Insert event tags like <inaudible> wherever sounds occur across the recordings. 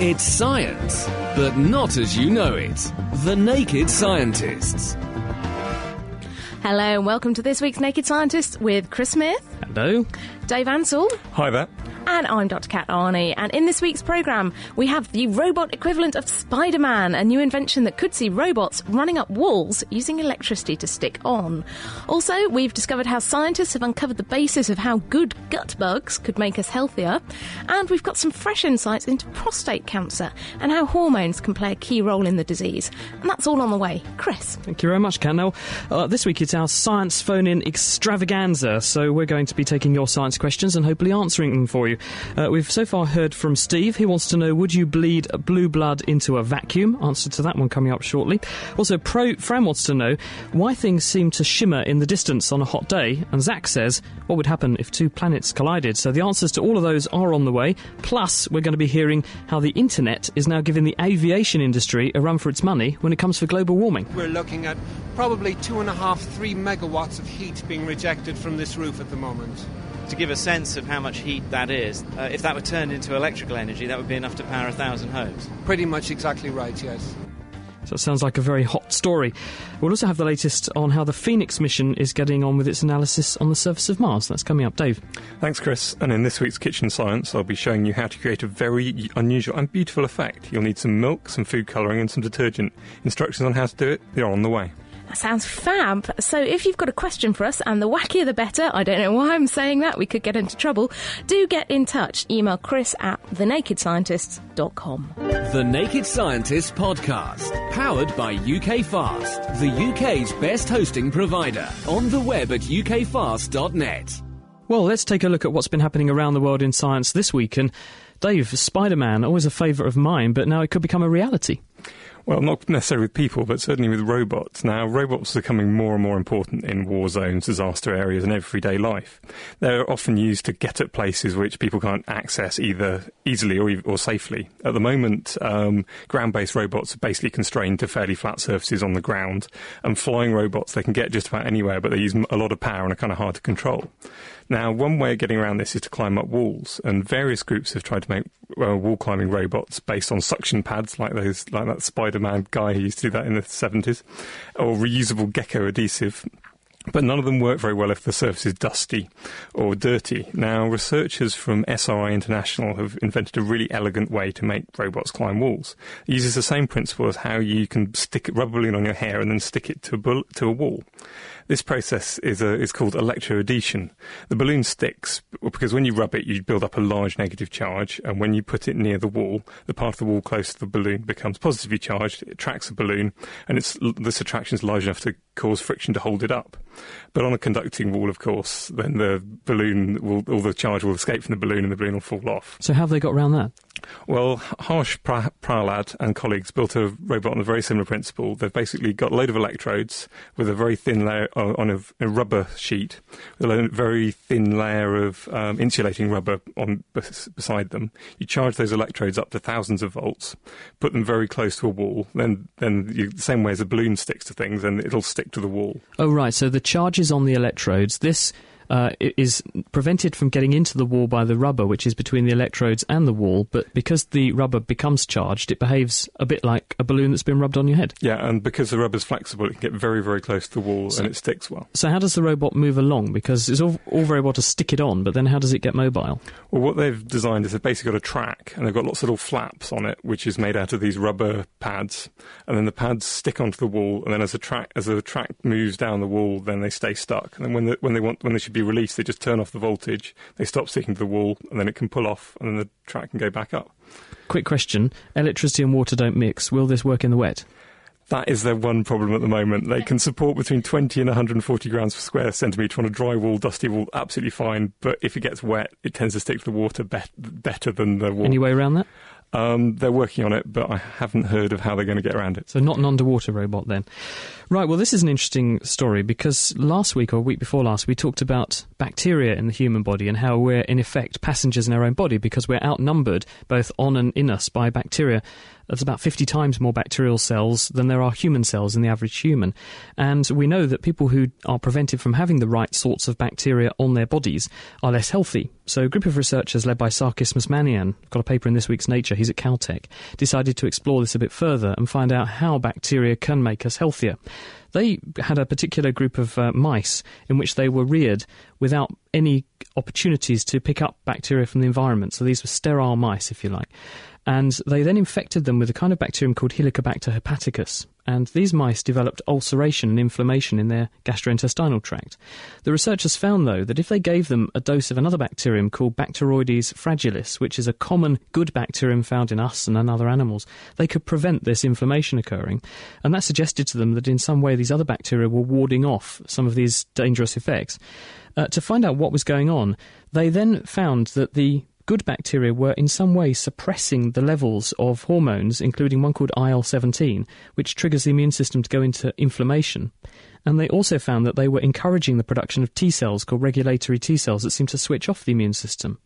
It's science, but not as you know it. The Naked Scientists. Hello and welcome to this week's Naked Scientists with Chris Smith, Hello. Dave Ansell, Hi there. And I'm Dr. Kat Arney. And in this week's programme, we have the robot equivalent of Spider Man, a new invention that could see robots running up walls using electricity to stick on. Also, we've discovered how scientists have uncovered the basis of how good gut bugs could make us healthier. And we've got some fresh insights into prostate cancer and how hormones can play a key role in the disease. And that's all on the way. Chris. Thank you very much, Kat. Now, uh, this week it's our science phone in extravaganza, so we're going to be taking your science questions and hopefully answering them for you. Uh, we've so far heard from Steve. He wants to know Would you bleed blue blood into a vacuum? Answer to that one coming up shortly. Also, Pro Fran wants to know why things seem to shimmer in the distance on a hot day. And Zach says, What would happen if two planets collided? So the answers to all of those are on the way. Plus, we're going to be hearing how the internet is now giving the aviation industry a run for its money when it comes for global warming. We're looking at probably two and a half, three megawatts of heat being rejected from this roof at the moment. To give a sense of how much heat that is, uh, if that were turned into electrical energy, that would be enough to power a thousand homes. Pretty much exactly right, yes. So it sounds like a very hot story. We'll also have the latest on how the Phoenix mission is getting on with its analysis on the surface of Mars. That's coming up, Dave. Thanks, Chris. And in this week's Kitchen Science, I'll be showing you how to create a very unusual and beautiful effect. You'll need some milk, some food colouring, and some detergent. Instructions on how to do it, they're on the way. That sounds fab. So if you've got a question for us, and the wackier the better, I don't know why I'm saying that, we could get into trouble, do get in touch. Email chris at thenakedscientists.com. The Naked Scientists Podcast. Powered by UK Fast, the UK's best hosting provider. On the web at ukfast.net. Well, let's take a look at what's been happening around the world in science this week. And Dave, Spider Man, always a favourite of mine, but now it could become a reality. Well, not necessarily with people, but certainly with robots. Now, robots are becoming more and more important in war zones, disaster areas, and everyday life. They're often used to get at places which people can't access either easily or, or safely. At the moment, um, ground-based robots are basically constrained to fairly flat surfaces on the ground, and flying robots they can get just about anywhere, but they use a lot of power and are kind of hard to control. Now, one way of getting around this is to climb up walls, and various groups have tried to make uh, wall climbing robots based on suction pads, like those, like that Spider-Man guy who used to do that in the seventies, or reusable gecko adhesive. But none of them work very well if the surface is dusty or dirty. Now, researchers from SRI International have invented a really elegant way to make robots climb walls. It uses the same principle as how you can stick rubber balloon on your hair and then stick it to a, bull- to a wall. This process is, a, is called electroadhesion. The balloon sticks because when you rub it, you build up a large negative charge, and when you put it near the wall, the part of the wall close to the balloon becomes positively charged. It attracts the balloon, and it's, this attraction is large enough to cause friction to hold it up. But on a conducting wall, of course, then the balloon will, all the charge will escape from the balloon, and the balloon will fall off. So, how have they got around that? Well, Harsh Pra- Prahlad and colleagues built a robot on a very similar principle. They've basically got a load of electrodes with a very thin layer on a, a rubber sheet, with a very thin layer of um, insulating rubber on beside them. You charge those electrodes up to thousands of volts, put them very close to a wall, then then you, the same way as a balloon sticks to things, and it'll stick to the wall. Oh, right. So the charges on the electrodes, this uh, is prevented from getting into the wall by the rubber, which is between the electrodes and the wall. But because the rubber becomes charged, it behaves a bit like a balloon that's been rubbed on your head. Yeah, and because the rubber's flexible, it can get very, very close to the wall So- and it sticks well. So, how does the robot move along? Because it's all, all very well to stick it on, but then how does it get mobile? Well, what they've designed is they've basically got a track, and they've got lots of little flaps on it, which is made out of these rubber pads, and then the pads stick onto the wall, and then as the track as the track moves down the wall, then they stay stuck. And then when the, when they want when they should be released, they just turn off the voltage, they stop sticking to the wall, and then it can pull off, and then the track can go back up. Quick question Electricity and water don't mix. Will this work in the wet? That is their one problem at the moment. They can support between 20 and 140 grams per square centimetre on a dry wall, dusty wall, absolutely fine. But if it gets wet, it tends to stick to the water be- better than the wall. Any way around that? Um, they're working on it, but I haven't heard of how they're going to get around it. So not an underwater robot then. Right, well, this is an interesting story because last week or week before last, we talked about bacteria in the human body and how we're, in effect, passengers in our own body because we're outnumbered both on and in us by bacteria. There's about 50 times more bacterial cells than there are human cells in the average human. And we know that people who are prevented from having the right sorts of bacteria on their bodies are less healthy. So a group of researchers led by Sarkis Mazmanian, got a paper in this week's Nature, he's at Caltech, decided to explore this a bit further and find out how bacteria can make us healthier. They had a particular group of uh, mice in which they were reared without any opportunities to pick up bacteria from the environment. So these were sterile mice, if you like. And they then infected them with a kind of bacterium called Helicobacter hepaticus. And these mice developed ulceration and inflammation in their gastrointestinal tract. The researchers found, though, that if they gave them a dose of another bacterium called Bacteroides fragilis, which is a common good bacterium found in us and in other animals, they could prevent this inflammation occurring. And that suggested to them that in some way these other bacteria were warding off some of these dangerous effects. Uh, to find out what was going on, they then found that the good bacteria were in some way suppressing the levels of hormones, including one called IL 17, which triggers the immune system to go into inflammation. And they also found that they were encouraging the production of T cells called regulatory T cells that seem to switch off the immune system.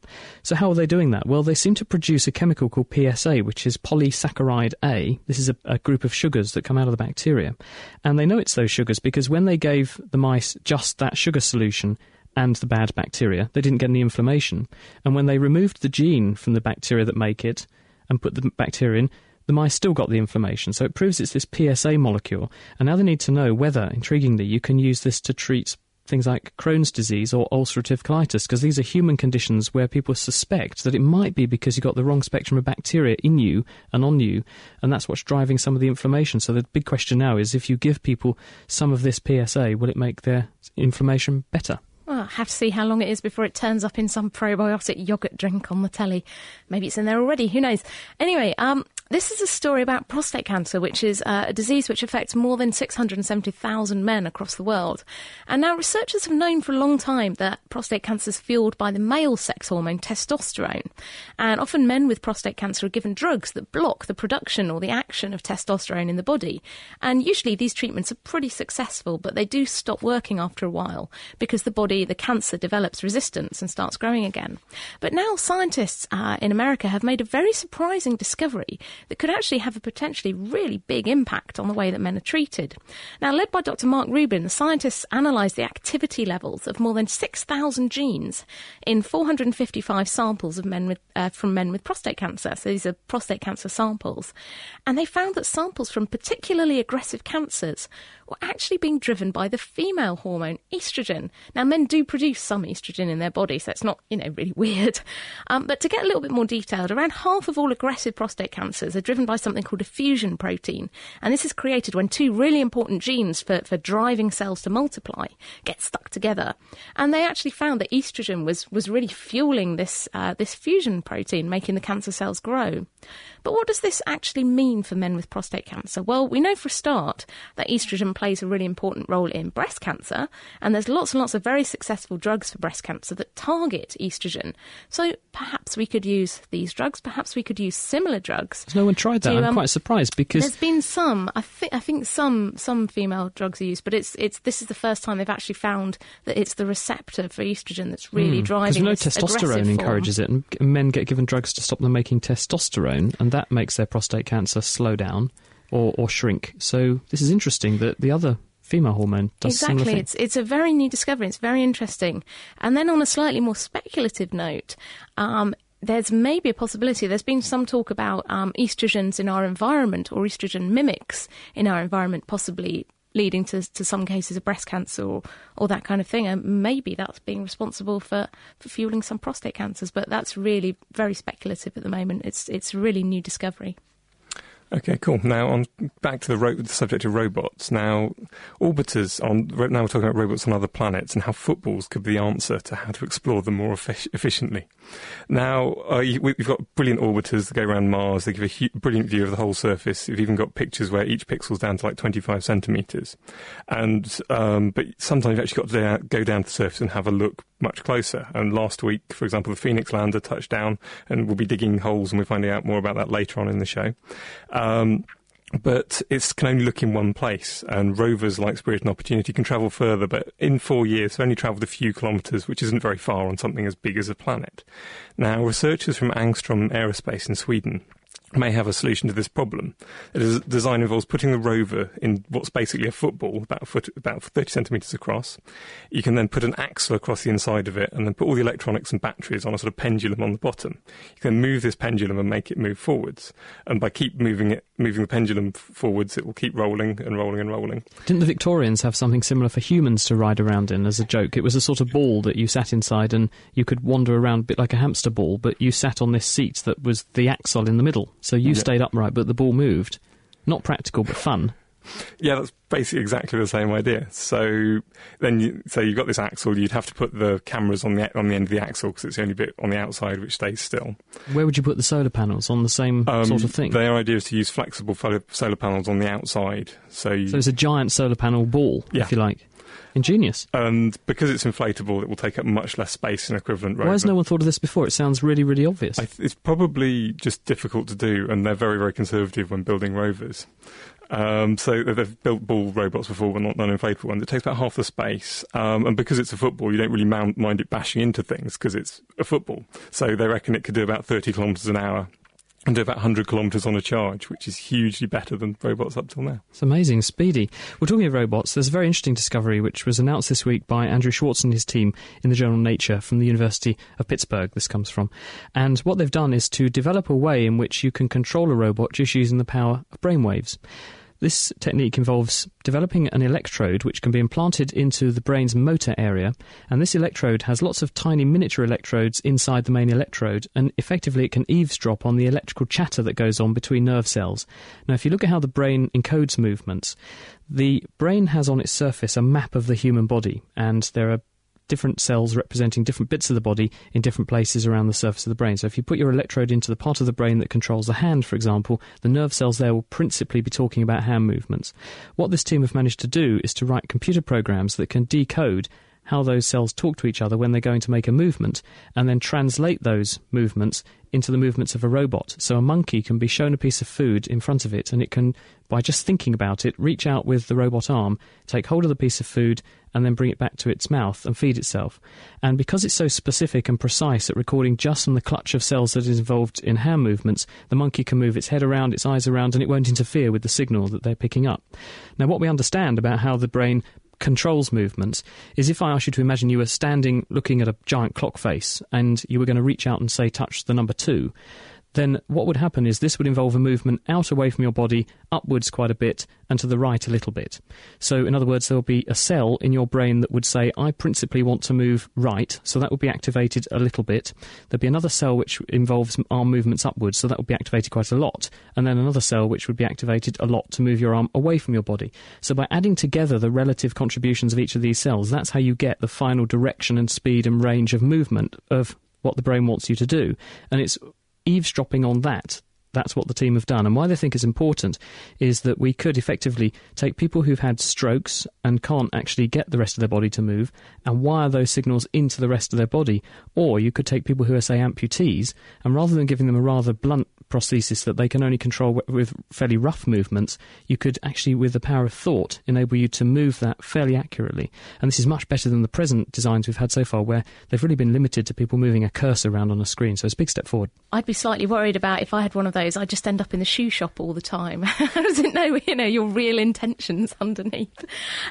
So, how are they doing that? Well, they seem to produce a chemical called PSA, which is polysaccharide A. This is a, a group of sugars that come out of the bacteria. And they know it's those sugars because when they gave the mice just that sugar solution, and the bad bacteria. They didn't get any inflammation. And when they removed the gene from the bacteria that make it and put the bacteria in, the mice still got the inflammation. So it proves it's this PSA molecule. And now they need to know whether, intriguingly, you can use this to treat things like Crohn's disease or ulcerative colitis, because these are human conditions where people suspect that it might be because you've got the wrong spectrum of bacteria in you and on you, and that's what's driving some of the inflammation. So the big question now is if you give people some of this PSA, will it make their inflammation better? Well, I have to see how long it is before it turns up in some probiotic yogurt drink on the telly. Maybe it's in there already. Who knows? Anyway, um, this is a story about prostate cancer, which is uh, a disease which affects more than 670,000 men across the world. And now researchers have known for a long time that prostate cancer is fueled by the male sex hormone testosterone. And often men with prostate cancer are given drugs that block the production or the action of testosterone in the body. And usually these treatments are pretty successful, but they do stop working after a while because the body, the cancer, develops resistance and starts growing again. But now scientists uh, in America have made a very surprising discovery that could actually have a potentially really big impact on the way that men are treated. Now, led by Dr. Mark Rubin, the scientists analysed the activity levels of more than 6,000 genes in 455 samples of men with, uh, from men with prostate cancer. So these are prostate cancer samples. And they found that samples from particularly aggressive cancers were actually being driven by the female hormone estrogen. Now, men do produce some estrogen in their body, so it's not, you know, really <laughs> weird. Um, but to get a little bit more detailed, around half of all aggressive prostate cancers are driven by something called a fusion protein. And this is created when two really important genes for, for driving cells to multiply get stuck together. And they actually found that estrogen was, was really fueling this, uh, this fusion protein, making the cancer cells grow. But what does this actually mean for men with prostate cancer? Well, we know for a start that estrogen plays a really important role in breast cancer, and there's lots and lots of very successful drugs for breast cancer that target estrogen. So perhaps we could use these drugs, perhaps we could use similar drugs. No one tried that? to, I'm um, quite surprised because There's been some. I think I think some some female drugs are used, but it's it's this is the first time they've actually found that it's the receptor for estrogen that's really because driving. This aggressive testosterone form. encourages it, and men get given drugs to stop them making testosterone, and that makes their prostate cancer slow down or, or shrink. So this is interesting that the other female hormone does exactly. It's it's a very new discovery. It's very interesting. And then on a slightly more speculative note. Um, there's maybe a possibility. There's been some talk about um, estrogens in our environment or estrogen mimics in our environment, possibly leading to, to some cases of breast cancer or, or that kind of thing. And maybe that's being responsible for, for fueling some prostate cancers. But that's really very speculative at the moment. It's it's a really new discovery. Okay, cool. Now, on back to the, ro- the subject of robots. Now, orbiters on now we're talking about robots on other planets and how footballs could be the answer to how to explore them more effic- efficiently. Now, uh, you, we've got brilliant orbiters that go around Mars. They give a hu- brilliant view of the whole surface. You've even got pictures where each pixel's down to like 25 centimeters. And um, but sometimes you've actually got to go down to the surface and have a look much closer. And last week, for example, the Phoenix lander touched down, and we'll be digging holes, and we're finding out more about that later on in the show. Um, but it can only look in one place, and rovers like Spirit and Opportunity can travel further. But in four years, they've only travelled a few kilometres, which isn't very far on something as big as a planet. Now, researchers from Angstrom Aerospace in Sweden may have a solution to this problem. The design involves putting the rover in what's basically a football, about a foot, about 30 centimetres across. You can then put an axle across the inside of it and then put all the electronics and batteries on a sort of pendulum on the bottom. You can move this pendulum and make it move forwards. And by keep moving it, moving the pendulum forwards, it will keep rolling and rolling and rolling. Didn't the Victorians have something similar for humans to ride around in as a joke? It was a sort of ball that you sat inside and you could wander around a bit like a hamster ball, but you sat on this seat that was the axle in the middle. So you Yeah. stayed upright, but the ball moved. Not practical, but fun. Yeah, that's basically exactly the same idea. So then, you, so you've got this axle. You'd have to put the cameras on the on the end of the axle because it's the only bit on the outside which stays still. Where would you put the solar panels? On the same Um, sort of thing? Their idea is to use flexible solar panels on the outside. So, you, So it's a giant solar panel ball, Yeah. if you like. Ingenious. and because it's inflatable, it will take up much less space than equivalent rover. Why has no one thought of this before? It sounds really, really obvious. I th- it's probably just difficult to do, and they're very, very conservative when building rovers. Um, so they've built ball robots before, but not non-inflatable ones. It takes about half the space, um, and because it's a football, you don't really mount, mind it bashing into things because it's a football. So they reckon it could do about 30 kilometres an hour and do about 100 kilometres on a charge, which is hugely better than robots up till now. It's amazing, speedy. We're talking of robots. There's a very interesting discovery which was announced this week by Andrew Schwartz and his team in the journal Nature from the University of Pittsburgh. This comes from, and what they've done is to develop a way in which you can control a robot just using the power of brainwaves. This technique involves developing an electrode which can be implanted into the brain's motor area, and this electrode has lots of tiny miniature electrodes inside the main electrode, and effectively it can eavesdrop on the electrical chatter that goes on between nerve cells. Now, if you look at how the brain encodes movements, the brain has on its surface a map of the human body, and there are different cells representing different bits of the body in different places around the surface of the brain. So if you put your electrode into the part of the brain that controls the hand, for example, the nerve cells there will principally be talking about hand movements. What this team have managed to do is to write computer programs that can decode how those cells talk to each other when they're going to make a movement and then translate those movements into the movements of a robot. So a monkey can be shown a piece of food in front of it and it can, by just thinking about it, reach out with the robot arm, take hold of the piece of food, and then bring it back to its mouth and feed itself. And because it's so specific and precise at recording just from the clutch of cells that is involved in hand movements, the monkey can move its head around, its eyes around, and it won't interfere with the signal that they're picking up. Now, what we understand about how the brain controls movements is if I ask you to imagine you were standing looking at a giant clock face and you were going to reach out and say touch the number two, then what would happen is this would involve a movement out away from your body, upwards quite a bit, and to the right a little bit. So, in other words, there will be a cell in your brain that would say, I principally want to move right, so that would be activated a little bit. There'd be another cell which involves arm movements upwards, so that would be activated quite a lot. And then another cell which would be activated a lot to move your arm away from your body. So, by adding together the relative contributions of each of these cells, that's how you get the final direction and speed and range of movement of what the brain wants you to do. And it's eavesdropping on that. That's what the team have done. And why they think it's important is that we could effectively take people who've had strokes and can't actually get the rest of their body to move and wire those signals into the rest of their body. Or you could take people who are, say, amputees, and rather than giving them a rather blunt prosthesis that they can only control with fairly rough movements, you could actually, with the power of thought, enable you to move that fairly accurately. And this is much better than the present designs we've had so far, where they've really been limited to people moving a cursor around on a screen. So it's a big step forward. I'd be slightly worried about if I had one of those. I'd just end up in the shoe shop all the time. <laughs> I didn't know, you know, your real intentions underneath. <laughs>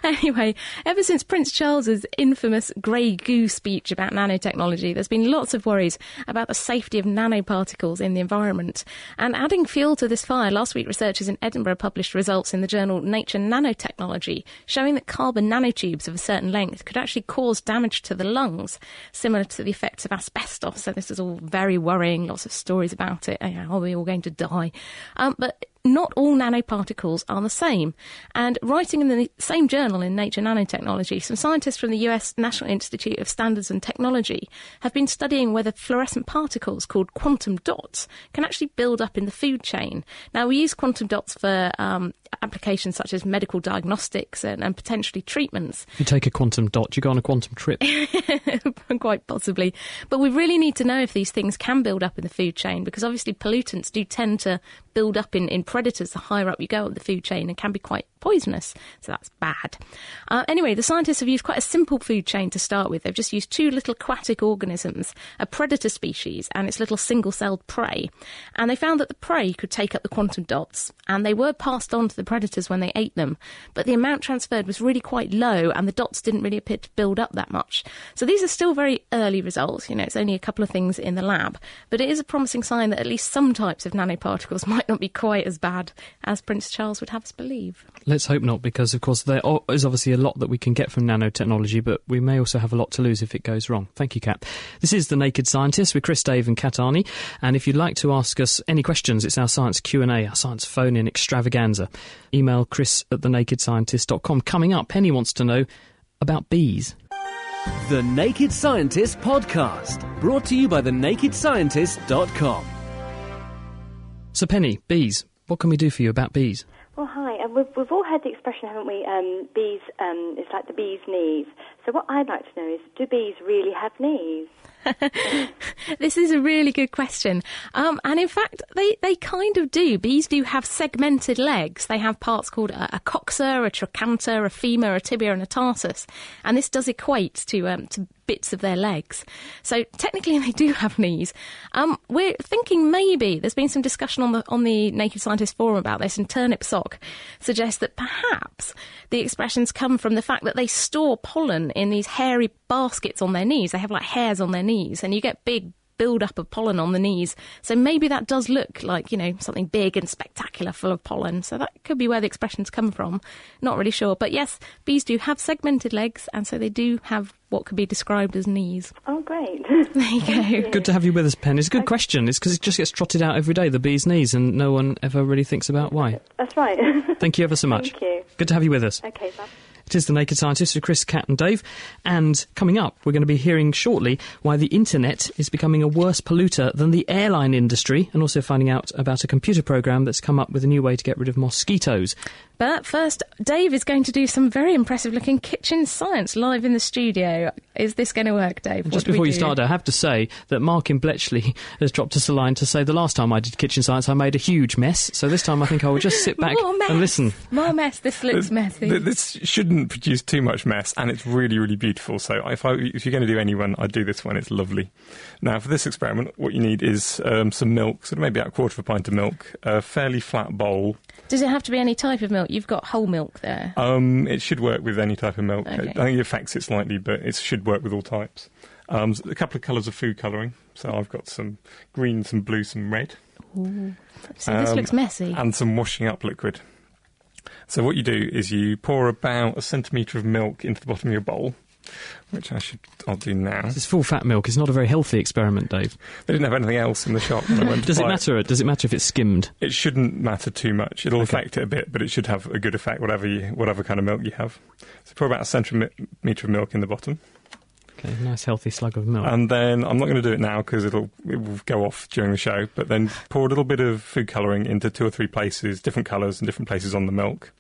Anyway, ever since Prince Charles's infamous grey goo speech about nanotechnology, there's been lots of worries about the safety of nanoparticles in the environment. And adding fuel to this fire, last week researchers in Edinburgh published results in the journal Nature Nanotechnology showing that carbon nanotubes of a certain length could actually cause damage to the lungs, similar to the effects of asbestos. So this is all very worrying. Lots of stories about it. Are we all going to die? Um, but not all nanoparticles are the same. And writing in the same journal in Nature Nanotechnology, some scientists from the US National Institute of Standards and Technology have been studying whether fluorescent particles called quantum dots can actually build up in the food chain. Now, we use quantum dots for um, applications such as medical diagnostics and, and potentially treatments. You take a quantum dot, you go on a quantum trip. <laughs> Quite possibly. But we really need to know if these things can build up in the food chain because obviously pollutants do tend to build up in, in predators the higher up you go up the food chain and can be quite poisonous. So that's bad. Uh, anyway, the scientists have used quite a simple food chain to start with. They've just used two little aquatic organisms, a predator species and its little single celled prey. And they found that the prey could take up the quantum dots and they were passed on to the predators when they ate them. But the amount transferred was really quite low and the dots didn't really appear to build up that much. So these are still very early results. You know, it's only a couple of things in the lab. But it is a promising sign that at least some types of nanoparticles <laughs> might not be quite as bad as Prince Charles would have us believe. Let's hope not, because of course there is obviously a lot that we can get from nanotechnology, but we may also have a lot to lose if it goes wrong. Thank you, Kat. This is the Naked Scientist with Chris, Dave, and Kat Arney. And if you'd like to ask us any questions, it's our science Q and A, our science phone in extravaganza. Email Chris at thenakedscientist.com. Coming up, Penny wants to know about bees. The Naked Scientist Podcast, brought to you by thenakedscientist.com. So, Penny, bees. What can we do for you about bees? Well, hi. and we've, we've all heard the expression, haven't we? Um, bees, um, it's like the bee's knees. So, what I'd like to know is do bees really have knees? <laughs> this is a really good question. Um, and in fact, they, they kind of do. Bees do have segmented legs. They have parts called a, a coxa, a trochanter, a femur, a tibia, and a tarsus. And this does equate to, um, to bits of their legs. So technically, <laughs> they do have knees. Um, we're thinking maybe there's been some discussion on the on the Naked Scientist forum about this, and Turnip Sock suggests that perhaps the expressions come from the fact that they store pollen in these hairy baskets on their knees. They have like hairs on their knees, and you get big build up of pollen on the knees. So maybe that does look like, you know, something big and spectacular full of pollen. So that could be where the expressions come from. Not really sure. But yes, bees do have segmented legs, and so they do have what could be described as knees. Oh, great. <laughs> There you go. Good to have you with us, Penny. It's a good question. It's because it just gets trotted out every day, the bee's knees, and no one ever really thinks about why. That's right. <laughs> Thank you ever so much. Thank you. Good to have you with us. Okay, bye. It is The Naked Scientist with Chris, Kat, and Dave. And coming up, we're going to be hearing shortly why the internet is becoming a worse polluter than the airline industry, and also finding out about a computer program that's come up with a new way to get rid of mosquitoes. But first, Dave is going to do some very impressive looking kitchen science live in the studio. Is this going to work, Dave? And What just do before you start, I have to say that Mark in Bletchley <laughs> has dropped us a line to say the last time I did kitchen science, I made a huge mess. So this time I think I will just sit <laughs> back More mess. and listen. More mess. This looks messy. This shouldn't produce too much mess, and it's really, really beautiful. So, if, I, if you're going to do any one, I'd do this one. It's lovely. Now, for this experiment, what you need is um, some milk, so maybe about a quarter of a pint of milk, a fairly flat bowl. Does it have to be any type of milk? You've got whole milk there. Um, it should work with any type of milk. Okay. I think it affects it slightly, but it should work with all types. Um, a couple of colours of food colouring. So I've got some green, some blue, some red. So this Um, looks messy. and some washing up liquid. So what you do is you pour about a centimetre of milk into the bottom of your bowl, which I should I'll do now. This is full fat milk. It's not a very healthy experiment, Dave. They didn't have anything else in the shop. When I went <laughs> to Does it matter? Does it matter if it's skimmed? It shouldn't matter too much. It'll Okay. affect it a bit, but it should have a good effect, whatever you, whatever kind of milk you have. So pour about a centimetre of milk in the bottom, Okay, nice healthy slug of milk. and then I'm not going to do it now because it'll it will go off during the show. But then pour a little bit of food colouring into two or three places, different colours and different places on the milk,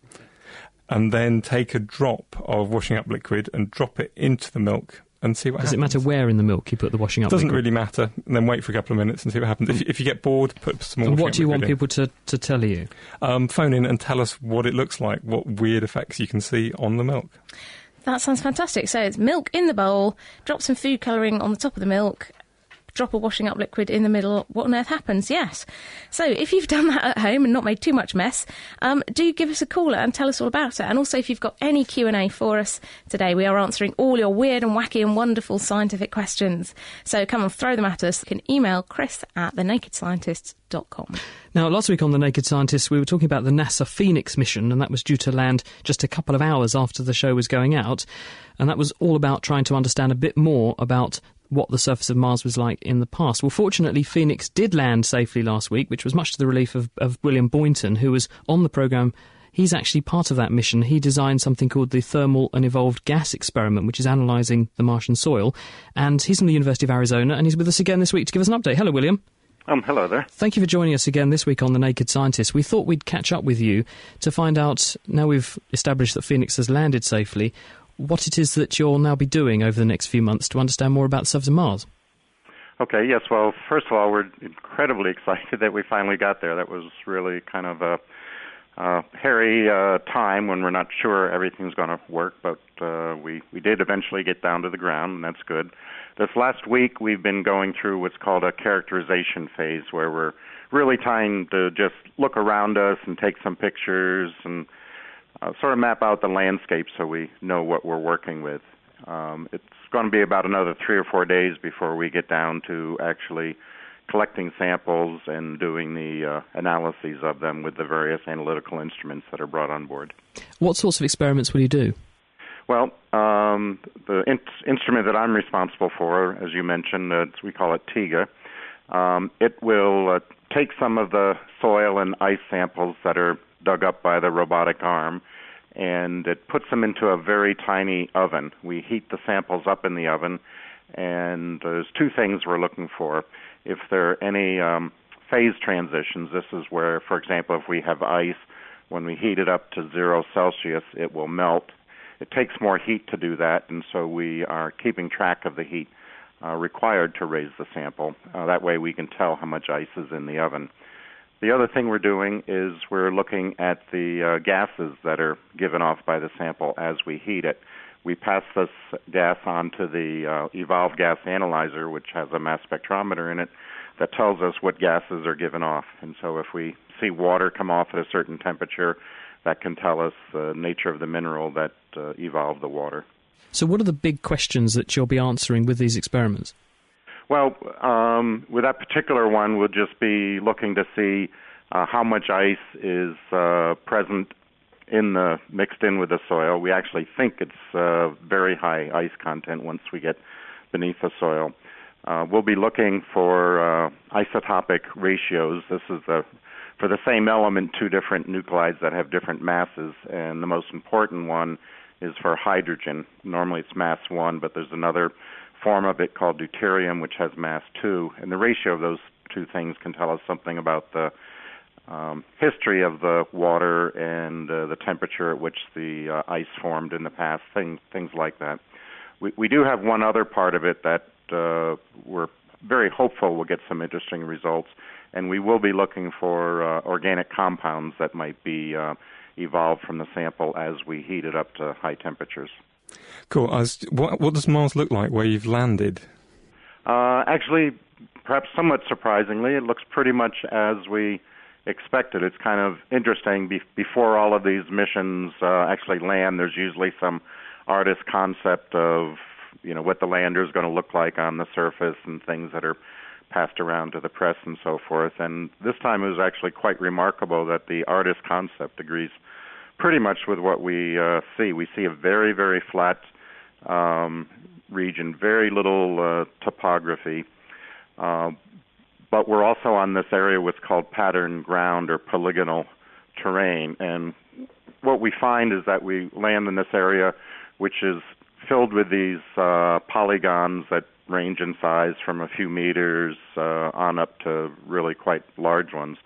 and then take a drop of washing up liquid and drop it into the milk and see what happens. Does it matter where in the milk you put the washing up? Liquid? Doesn't liquid? really matter. And then wait for a couple of minutes and see what happens. If, if you get bored, put some more. And washing what do you want in. people to, to tell you? Um, phone in and tell us what it looks like, what weird effects you can see on the milk. That sounds fantastic. So it's milk in the bowl, drop some food colouring on the top of the milk, drop a washing up liquid in the middle. What on earth happens? Yes. So if you've done that at home and not made too much mess, um, do give us a call and tell us all about it. And also, if you've got any Q and A for us today, we are answering all your weird and wacky and wonderful scientific questions. So come and throw them at us. You can email Chris at thenakedscientists.com. Now, last week on The Naked Scientists, we were talking about the NASA Phoenix mission, and that was due to land just a couple of hours after the show was going out. And that was all about trying to understand a bit more about what the surface of Mars was like in the past. Well, fortunately, Phoenix did land safely last week, which was much to the relief of, of William Boynton, who was on the programme He's actually part of that mission. He designed something called the Thermal and Evolved Gas Experiment, which is analysing the Martian soil. And he's from the University of Arizona, and he's with us again this week to give us an update. Hello, William. Um, hello there. Thank you for joining us again this week on The Naked Scientist. We thought we'd catch up with you to find out, now we've established that Phoenix has landed safely, what it is that you'll now be doing over the next few months to understand more about surface of Mars. Okay, yes, well, first of all, we're incredibly <laughs> excited that we finally got there. That was really kind of a hairy uh, time when we're not sure everything's going to work, but uh, we we did eventually get down to the ground, and that's good. This last week, we've been going through what's called a characterization phase, where we're really trying to just look around us and take some pictures and uh, sort of map out the landscape so we know what we're working with. Um, it's going to be about another three or four days before we get down to actually collecting samples and doing the uh, analyses of them with the various analytical instruments that are brought on board. What sorts of experiments will you do? Well, um, the in- instrument that I'm responsible for, as you mentioned, uh, we call it TEGA. Um, it will uh, take some of the soil and ice samples that are dug up by the robotic arm and it puts them into a very tiny oven. We heat the samples up in the oven, and there's two things we're looking for if there are any um, phase transitions, this is where, for example, if we have ice, when we heat it up to zero Celsius, it will melt. It takes more heat to do that, and so we are keeping track of the heat uh, required to raise the sample. Uh, that way we can tell how much ice is in the oven. The other thing we're doing is we're looking at the uh, gases that are given off by the sample as we heat it. We pass this gas on to the uh, Gas Analyzer, which has a mass spectrometer in it that tells us what gases are given off. And so if we see water come off at a certain temperature, that can tell us the nature of the mineral that uh, evolved the water. So, what are the big questions that you'll be answering with these experiments? Well, um, with that particular one, we'll just be looking to see uh, how much ice is uh, present in the mixed in with the soil. We actually think it's uh, very high ice content once we get beneath the soil. Uh, we'll be looking for uh, isotopic ratios. This is for the same element, two different nuclides that have different masses, and the most important one is for hydrogen. Normally it's mass one, but there's another form of it called deuterium, which has mass two, and the ratio of those two things can tell us something about the um, history of the water and uh, the temperature at which the uh, ice formed in the past, things things like that. We we do have one other part of it that uh, we're very hopeful we'll get some interesting results, and we will be looking for uh, organic compounds that might be uh, evolved from the sample as we heat it up to high temperatures. Cool. Was, what, what does Mars look like where you've landed? Uh, actually, perhaps somewhat surprisingly, it looks pretty much as we expected. It's kind of interesting. Be- before all of these missions uh, actually land, there's usually some artist concept of you know what the lander is going to look like on the surface and things that are passed around to the press and so forth. And this time it was actually quite remarkable that the artist concept agrees pretty much with what we uh, see. We see a very very flat um, region, very little uh, topography. Uh, but we're also on this area what's called pattern ground or polygonal terrain. And what we find is that we land in this area which is filled with these uh, polygons that range in size from a few meters uh, on up to really quite large ones.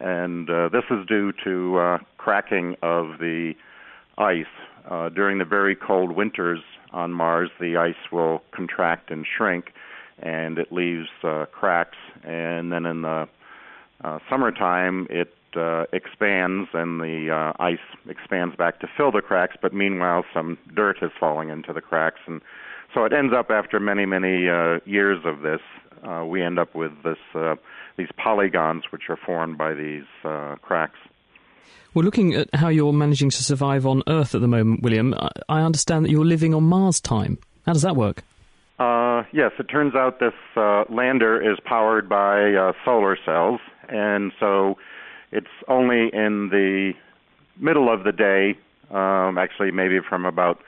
And uh, this is due to uh, cracking of the ice. Uh, during the very cold winters on Mars, the ice will contract and shrink, and it leaves cracks. And then in the summertime, it uh, expands and the uh, ice expands back to fill the cracks. But meanwhile, some dirt is falling into the cracks, and so it ends up after many, many uh, years of this, uh, we end up with this uh, these polygons which are formed by these uh, cracks. Well, looking at how you're managing to survive on Earth at the moment, William, I understand that you're living on Mars time. How does that work? Uh, yes, it turns out this uh, lander is powered by uh, solar cells, and so it's only in the middle of the day, um, actually maybe from about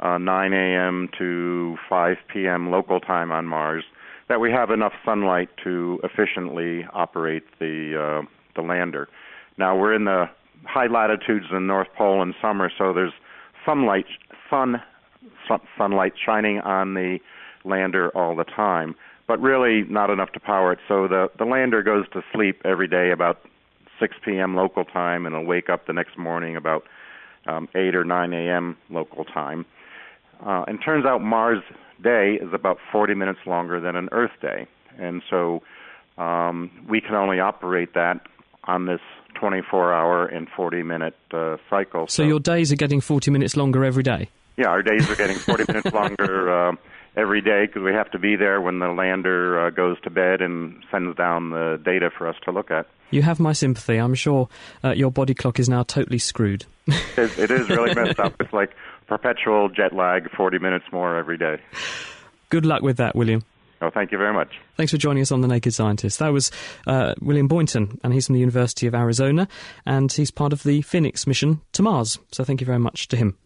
uh, 9 a.m. to 5 p.m. local time on Mars, that we have enough sunlight to efficiently operate the uh, the lander. Now we're in the high latitudes in the North Pole in summer, so there's sunlight sun, sun sunlight shining on the lander all the time, but really not enough to power it. So the the lander goes to sleep every day about 6 p.m. local time, and it'll wake up the next morning about um, 8 or 9 a.m. local time. Uh, and turns out Mars day is about 40 minutes longer than an Earth day, and so um, we can only operate that on this 24-hour and 40-minute uh, cycle. So, your days are getting 40 minutes longer every day. Yeah, our days are getting 40 minutes <laughs> longer uh, every day because we have to be there when the lander uh, goes to bed and sends down the data for us to look at. You have my sympathy. I'm sure uh, your body clock is now totally screwed. it, it is really messed up. <laughs> It's like perpetual jet lag, 40 minutes more every day. Good luck with that, William. Oh, thank you very much. Thanks for joining us on The Naked Scientist. That was uh, William Boynton, and he's from the University of Arizona, and he's part of the Phoenix mission to Mars. So thank you very much to him.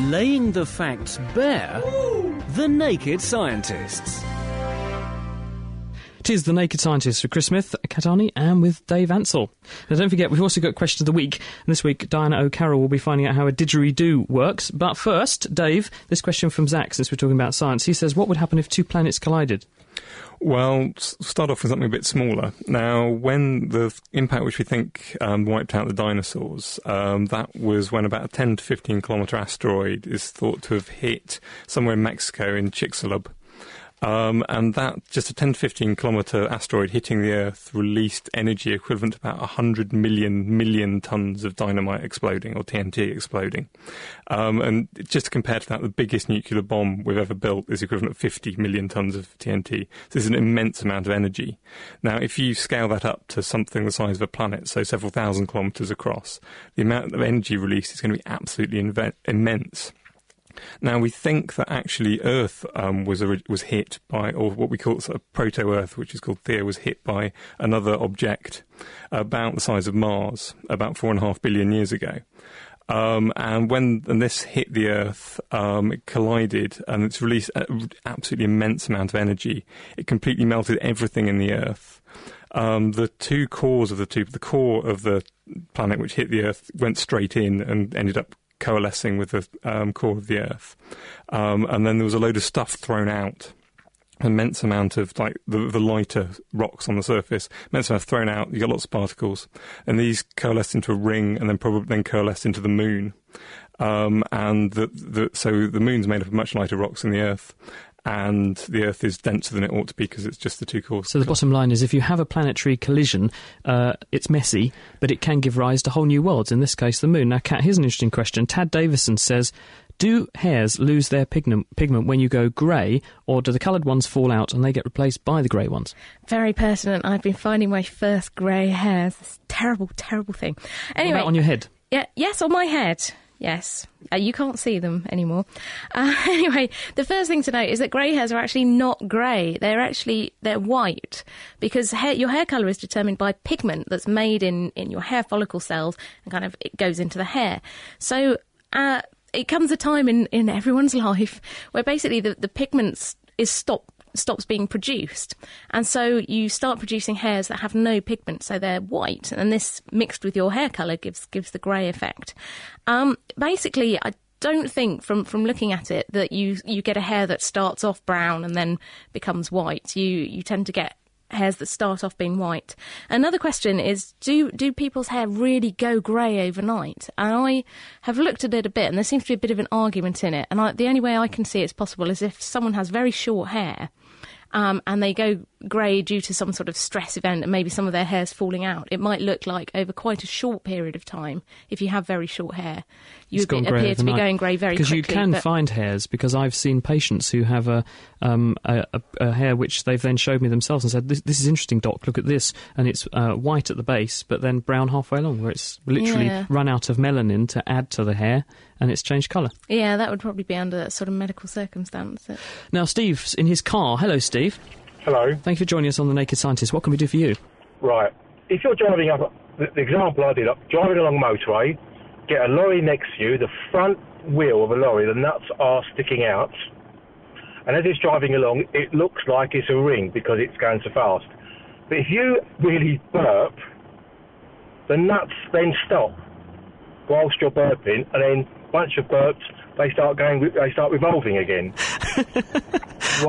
Laying the facts bare, The Naked Scientists. It is The Naked Scientist with Chris Smith, Kat Arney, and with Dave Ansell. Now, don't forget, we've also got Question of the Week. And this week, Diana O'Carroll will be finding out how a didgeridoo works. But first, Dave, this question from Zach, since we're talking about science. He says, What would happen if two planets collided? Well, start off with something a bit smaller. Now, when the impact which we think um, wiped out the dinosaurs, um, that was when about a 10 to 15 kilometre asteroid is thought to have hit somewhere in Mexico in Chicxulub. Um, and that just a 10 to 15 kilometre asteroid hitting the Earth released energy equivalent to about 100 million million tons of dynamite exploding or TNT exploding. Um, and just to compare to that, the biggest nuclear bomb we've ever built is equivalent to 50 million tons of TNT. So this is an immense amount of energy. Now, if you scale that up to something the size of a planet, so several thousand kilometres across, the amount of energy released is going to be absolutely inve- immense. Now we think that actually Earth um, was was hit by, or what we call a proto-Earth, which is called Theia, was hit by another object about the size of Mars about four and a half billion years ago. Um, and when and this hit the Earth, um, it collided and it's released an absolutely immense amount of energy. It completely melted everything in the Earth. Um, the two cores of the two, the core of the planet which hit the Earth went straight in and ended up coalescing with the um, core of the Earth. Um, and then there was a load of stuff thrown out. Immense amount of like the, the lighter rocks on the surface, immense amount thrown out. You got lots of particles, and these coalesced into a ring, and then probably then coalesced into the moon. Um, and the, the, so the moon's made up of much lighter rocks than the Earth, and the Earth is denser than it ought to be because it's just the two cores. So the bottom line is, if you have a planetary collision, uh, it's messy, but it can give rise to whole new worlds. In this case, the Moon. Now, Kat, here's an interesting question. Tad Davison says. Do hairs lose their pigment, pigment when you go grey, or do the coloured ones fall out and they get replaced by the grey ones? Very pertinent. I've been finding my first grey hairs. This terrible, terrible thing. Anyway, on your head? Yeah, yes, on my head. Yes, uh, you can't see them anymore. Uh, <laughs> anyway, the first thing to note is that grey hairs are actually not grey. They're actually they're white because hair, your hair colour is determined by pigment that's made in in your hair follicle cells and kind of it goes into the hair. So. Uh, it comes a time in, in everyone's <laughs> life where basically the, the pigments is stopped stops being produced. And so you start producing hairs that have no pigment, so they're white. And this mixed with your hair colour gives gives the grey effect. Um, basically, I don't think from, from looking at it that you, you get a hair that starts off brown and then becomes white. You you tend to get hairs that start off being white. Another question is do do people's hair really go grey overnight? And I have looked at it a bit, and there seems to be a bit of an argument in it. And I, the only way I can see it's possible is if someone has very short hair. Um, and they go grey due to some sort of stress event and maybe some of their hair's falling out. It might look like over quite a short period of time, if you have very short hair, you be, appear to be going grey very because quickly. Because you can but- find hairs because I've seen patients who have a, um, a, a, a hair which they've then showed me themselves and said this, this is interesting doc look at this and it's uh, white at the base but then brown halfway along where it's literally Yeah. run out of melanin to add to the hair and it's changed colour Yeah, that would probably be under that sort of medical circumstance. now Steve's in his car hello Steve Hello. thank you for joining us on the Naked Scientist what can we do for you Right. If you're driving up, the, the example I did, up driving along a motorway, get a lorry next to you, the front wheel of a lorry, the nuts are sticking out. And as it's driving along, it looks like it's a ring because it's going so fast. But if you really burp, the nuts then stop whilst you're burping, and then once you've burped, they start going, they start revolving again. <laughs>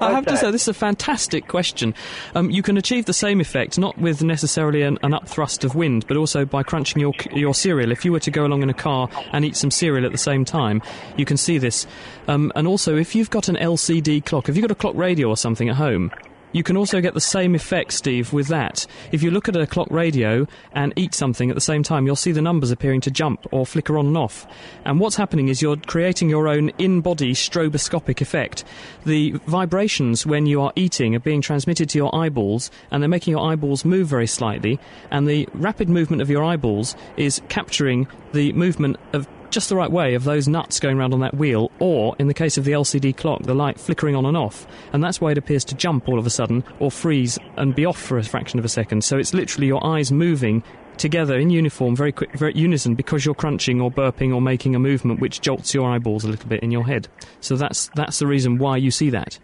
I have to say, this is a fantastic question. Um, you can achieve the same effect not with necessarily an, an upthrust of wind, but also by crunching your your cereal. If you were to go along in a car and eat some cereal at the same time, you can see this. Um, and also, if you've got an LCD clock, if you've got a clock radio or something at home, you can also get the same effect, Steve, with that. If you look at a clock radio and eat something at the same time, you'll see the numbers appearing to jump or flicker on and off. And what's happening is you're creating your own in body stroboscopic effect. The vibrations when you are eating are being transmitted to your eyeballs, and they're making your eyeballs move very slightly. And the rapid movement of your eyeballs is capturing the movement of just the right way of those nuts going around on that wheel, or in the case of the LCD clock, the light flickering on and off. And that's why it appears to jump all of a sudden, or freeze and be off for a fraction of a second. So it's literally your eyes moving together in uniform, very quick, very unison, because you're crunching or burping or making a movement which jolts your eyeballs a little bit in your head. So that's that's the reason why you see that.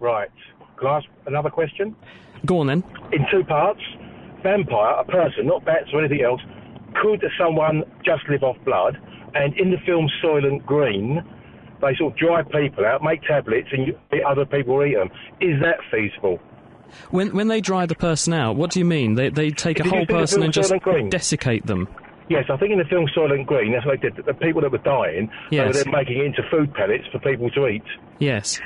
Right. Can I ask another question? Go on then. In two parts, vampire, a person, not bats or anything else, could someone just live off blood? And in the film Soylent Green, they sort of dry people out, make tablets, and you, other people eat them. Is that feasible? When when they dry the person out, what do you mean? They they take a Did you whole person and just Green? dessicate them. Yes, I think in the film Soylent Green, that's what they did. The people that were dying, they were then making it into food pellets for people to eat. Yes.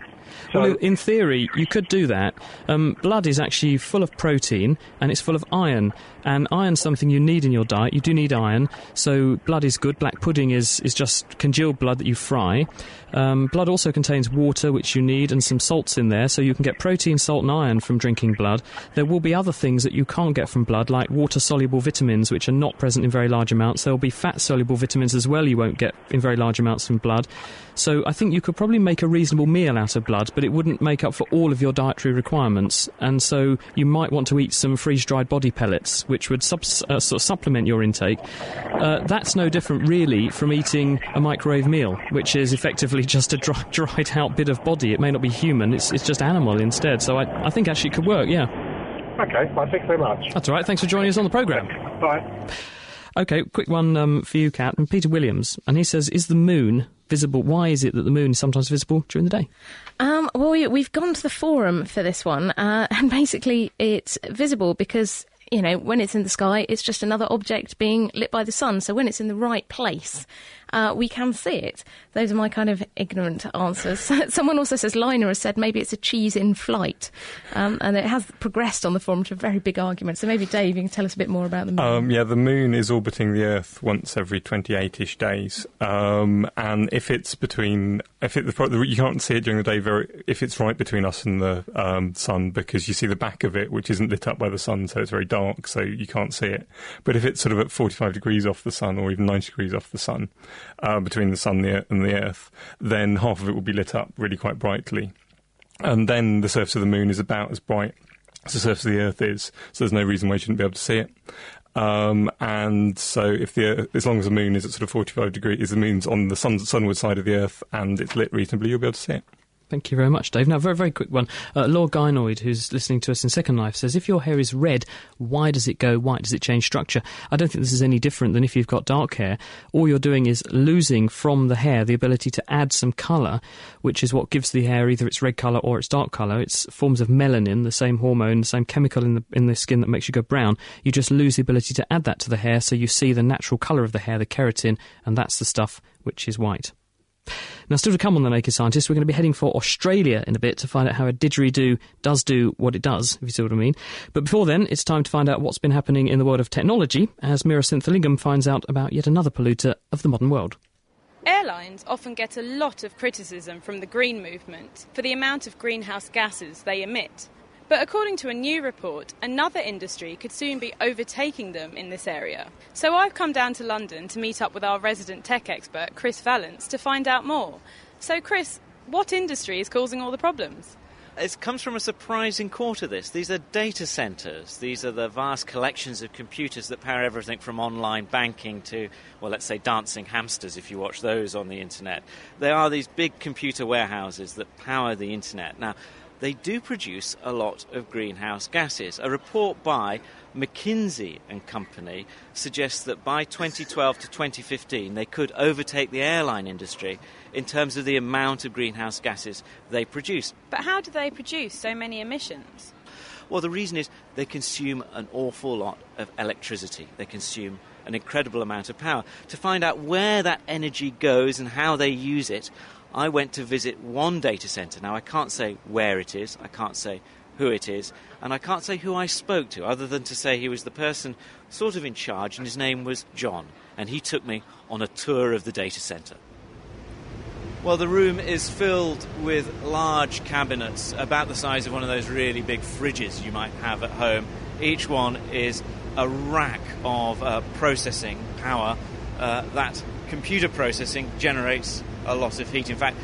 Well, in theory, you could do that. Um, blood is actually full of protein and it's full of iron. And iron's something you need in your diet. You do need iron, so blood is good. Black pudding is, is just congealed blood that you fry. Um, blood also contains water, which you need, and some salts in there, so you can get protein, salt, and iron from drinking blood. There will be other things that you can't get from blood, like water soluble vitamins, which are not present in very large amounts. There will be fat soluble vitamins as well, you won't get in very large amounts from blood. So I think you could probably make a reasonable meal out of blood, but it wouldn't make up for all of your dietary requirements. And so you might want to eat some freeze dried body pellets, which would subs- uh, sort of supplement your intake. Uh, that's no different, really, from eating a microwave meal, which is effectively <laughs> just a dry, dried out bit of body. It may not be human, it's, it's just animal instead. So I, I think actually it could work, yeah. Okay, well, thanks very much. That's all right. Thanks for joining us on the programme. Bye. Okay, quick one um, for you, Kat, and Peter Williams. And he says, Is the moon visible? Why is it that the moon is sometimes visible during the day? Um, well, we, we've gone to the forum for this one, uh, <laughs> and basically it's visible because, you know, when it's in the sky, it's just another object being lit by the sun. So when it's in the right place, uh, we can see it. Those are my kind of ignorant answers. <laughs> Someone also says Liner has said maybe it's a cheese in flight, um, and it has progressed on the forum to a very big argument. So maybe Dave, you can tell us a bit more about the moon. Um, yeah, the moon is orbiting the Earth once every 28-ish days, um, and if it's between, if it, you can't see it during the day. Very, if it's right between us and the um, sun, because you see the back of it, which isn't lit up by the sun, so it's very dark, so you can't see it. But if it's sort of at 45 degrees off the sun, or even 90 degrees off the sun, uh, between the sun and the, Earth, then half of it will be lit up really quite brightly and then the surface of the moon is about as bright as the surface of the Earth is, so there's no reason why you shouldn't be able to see it. Um, and so, if the as long as the moon is at sort of 45 degrees, is the moon's on the sun, sunward side of the Earth and it's lit reasonably, you'll be able to see it. Thank you very much, Dave. Now, very, very quick one. Uh, Gynoid, who's listening to us in Second Life, says if your hair is red, why does it go white? Does it change structure? I don't think this is any different than if you've got dark hair. All you're doing is losing from the hair the ability to add some colour, which is what gives the hair either its red colour or its dark colour. It's forms of melanin, the same hormone, the same chemical in the in the skin that makes you go brown. You just lose the ability to add that to the hair, so you see the natural colour of the hair, the keratin, and that's the stuff which is white. Now, still to come on The Naked Scientist, we're going to be heading for Australia in a bit to find out how a didgeridoo does do what it does, if you see what I mean. But before then, it's time to find out what's been happening in the world of technology as Mira Lingam finds out about yet another polluter of the modern world. Airlines often get a lot of criticism from the green movement for the amount of greenhouse gases they emit. But according to a new report, another industry could soon be overtaking them in this area. So I've come down to London to meet up with our resident tech expert, Chris Vallance, to find out more. So, Chris, what industry is causing all the problems? It comes from a surprising quarter, this. These are data centers. These are the vast collections of computers that power everything from online banking to, well, let's say dancing hamsters if you watch those on the internet. They are these big computer warehouses that power the internet. Now, they do produce a lot of greenhouse gases. A report by McKinsey and Company suggests that by 2012 to 2015 they could overtake the airline industry in terms of the amount of greenhouse gases they produce. But how do they produce so many emissions? Well, the reason is they consume an awful lot of electricity. They consume an incredible amount of power. To find out where that energy goes and how they use it, I went to visit one data center. Now, I can't say where it is, I can't say who it is, and I can't say who I spoke to, other than to say he was the person sort of in charge, and his name was John, and he took me on a tour of the data center. Well, the room is filled with large cabinets, about the size of one of those really big fridges you might have at home. Each one is a rack of uh, processing power. Uh, that computer processing generates a lot of heat. In fact,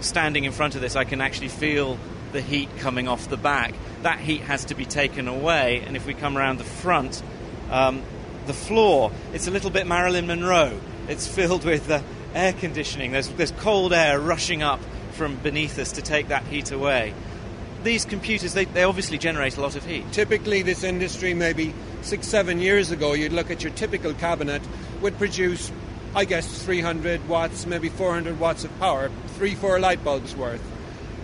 standing in front of this, I can actually feel the heat coming off the back. That heat has to be taken away, and if we come around the front, um, the floor, it's a little bit Marilyn Monroe. It's <laughs> filled with uh, air conditioning. There's, there's cold air rushing up from beneath us to take that heat away. These computers, they, they obviously generate a lot of heat. Typically, this industry, maybe six, seven years ago, you'd look at your typical cabinet, would produce I guess 300 watts, maybe 400 watts of power, three, four light bulbs worth.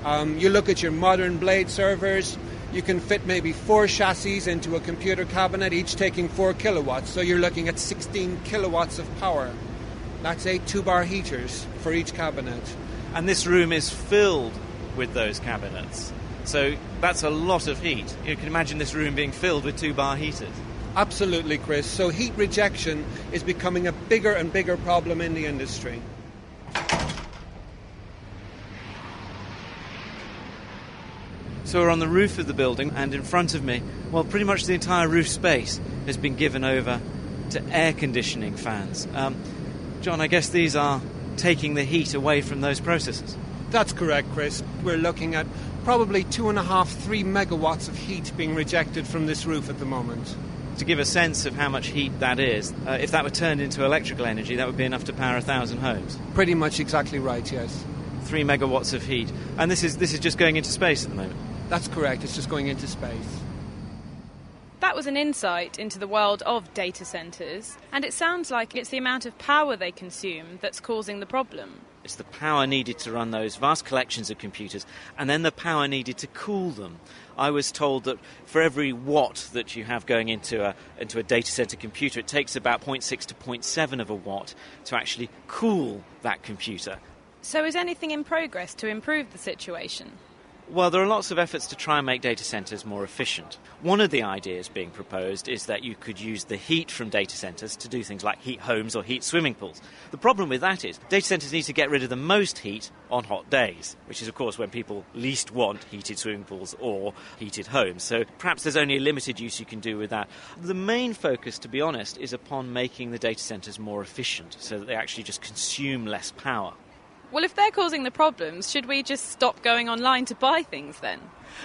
Um, you look at your modern blade servers, you can fit maybe four chassis into a computer cabinet, each taking four kilowatts. So you're looking at 16 kilowatts of power. That's eight two bar heaters for each cabinet. And this room is filled with those cabinets. So that's a lot of heat. You can imagine this room being filled with two bar heaters. Absolutely, Chris. So heat rejection is becoming a bigger and bigger problem in the industry. So we're on the roof of the building, and in front of me, well, pretty much the entire roof space has been given over to air conditioning fans. Um, John, I guess these are taking the heat away from those processes. That's correct, Chris. We're looking at probably two and a half, three megawatts of heat being rejected from this roof at the moment to give a sense of how much heat that is, uh, if that were turned into electrical energy, that would be enough to power a thousand homes. Pretty much exactly right, yes. Three megawatts of heat. And this is, this is just going into space at the moment? That's correct, it's just going into space. That was an insight into the world of data centres, and it sounds like it's the amount of power they consume that's causing the problem. It's the power needed to run those vast collections of computers, and then the power needed to cool them. I was told that for every watt that you have going into a, into a data center computer, it takes about 0.6 to 0.7 of a watt to actually cool that computer. So, is anything in progress to improve the situation? Well, there are lots of efforts to try and make data centers more efficient. One of the ideas being proposed is that you could use the heat from data centers to do things like heat homes or heat swimming pools. The problem with that is data centers need to get rid of the most heat on hot days, which is, of course, when people least want heated swimming pools or heated homes. So perhaps there's only a limited use you can do with that. The main focus, to be honest, is upon making the data centers more efficient so that they actually just consume less power. Well, if they're causing the problems, should we just stop going online to buy things then?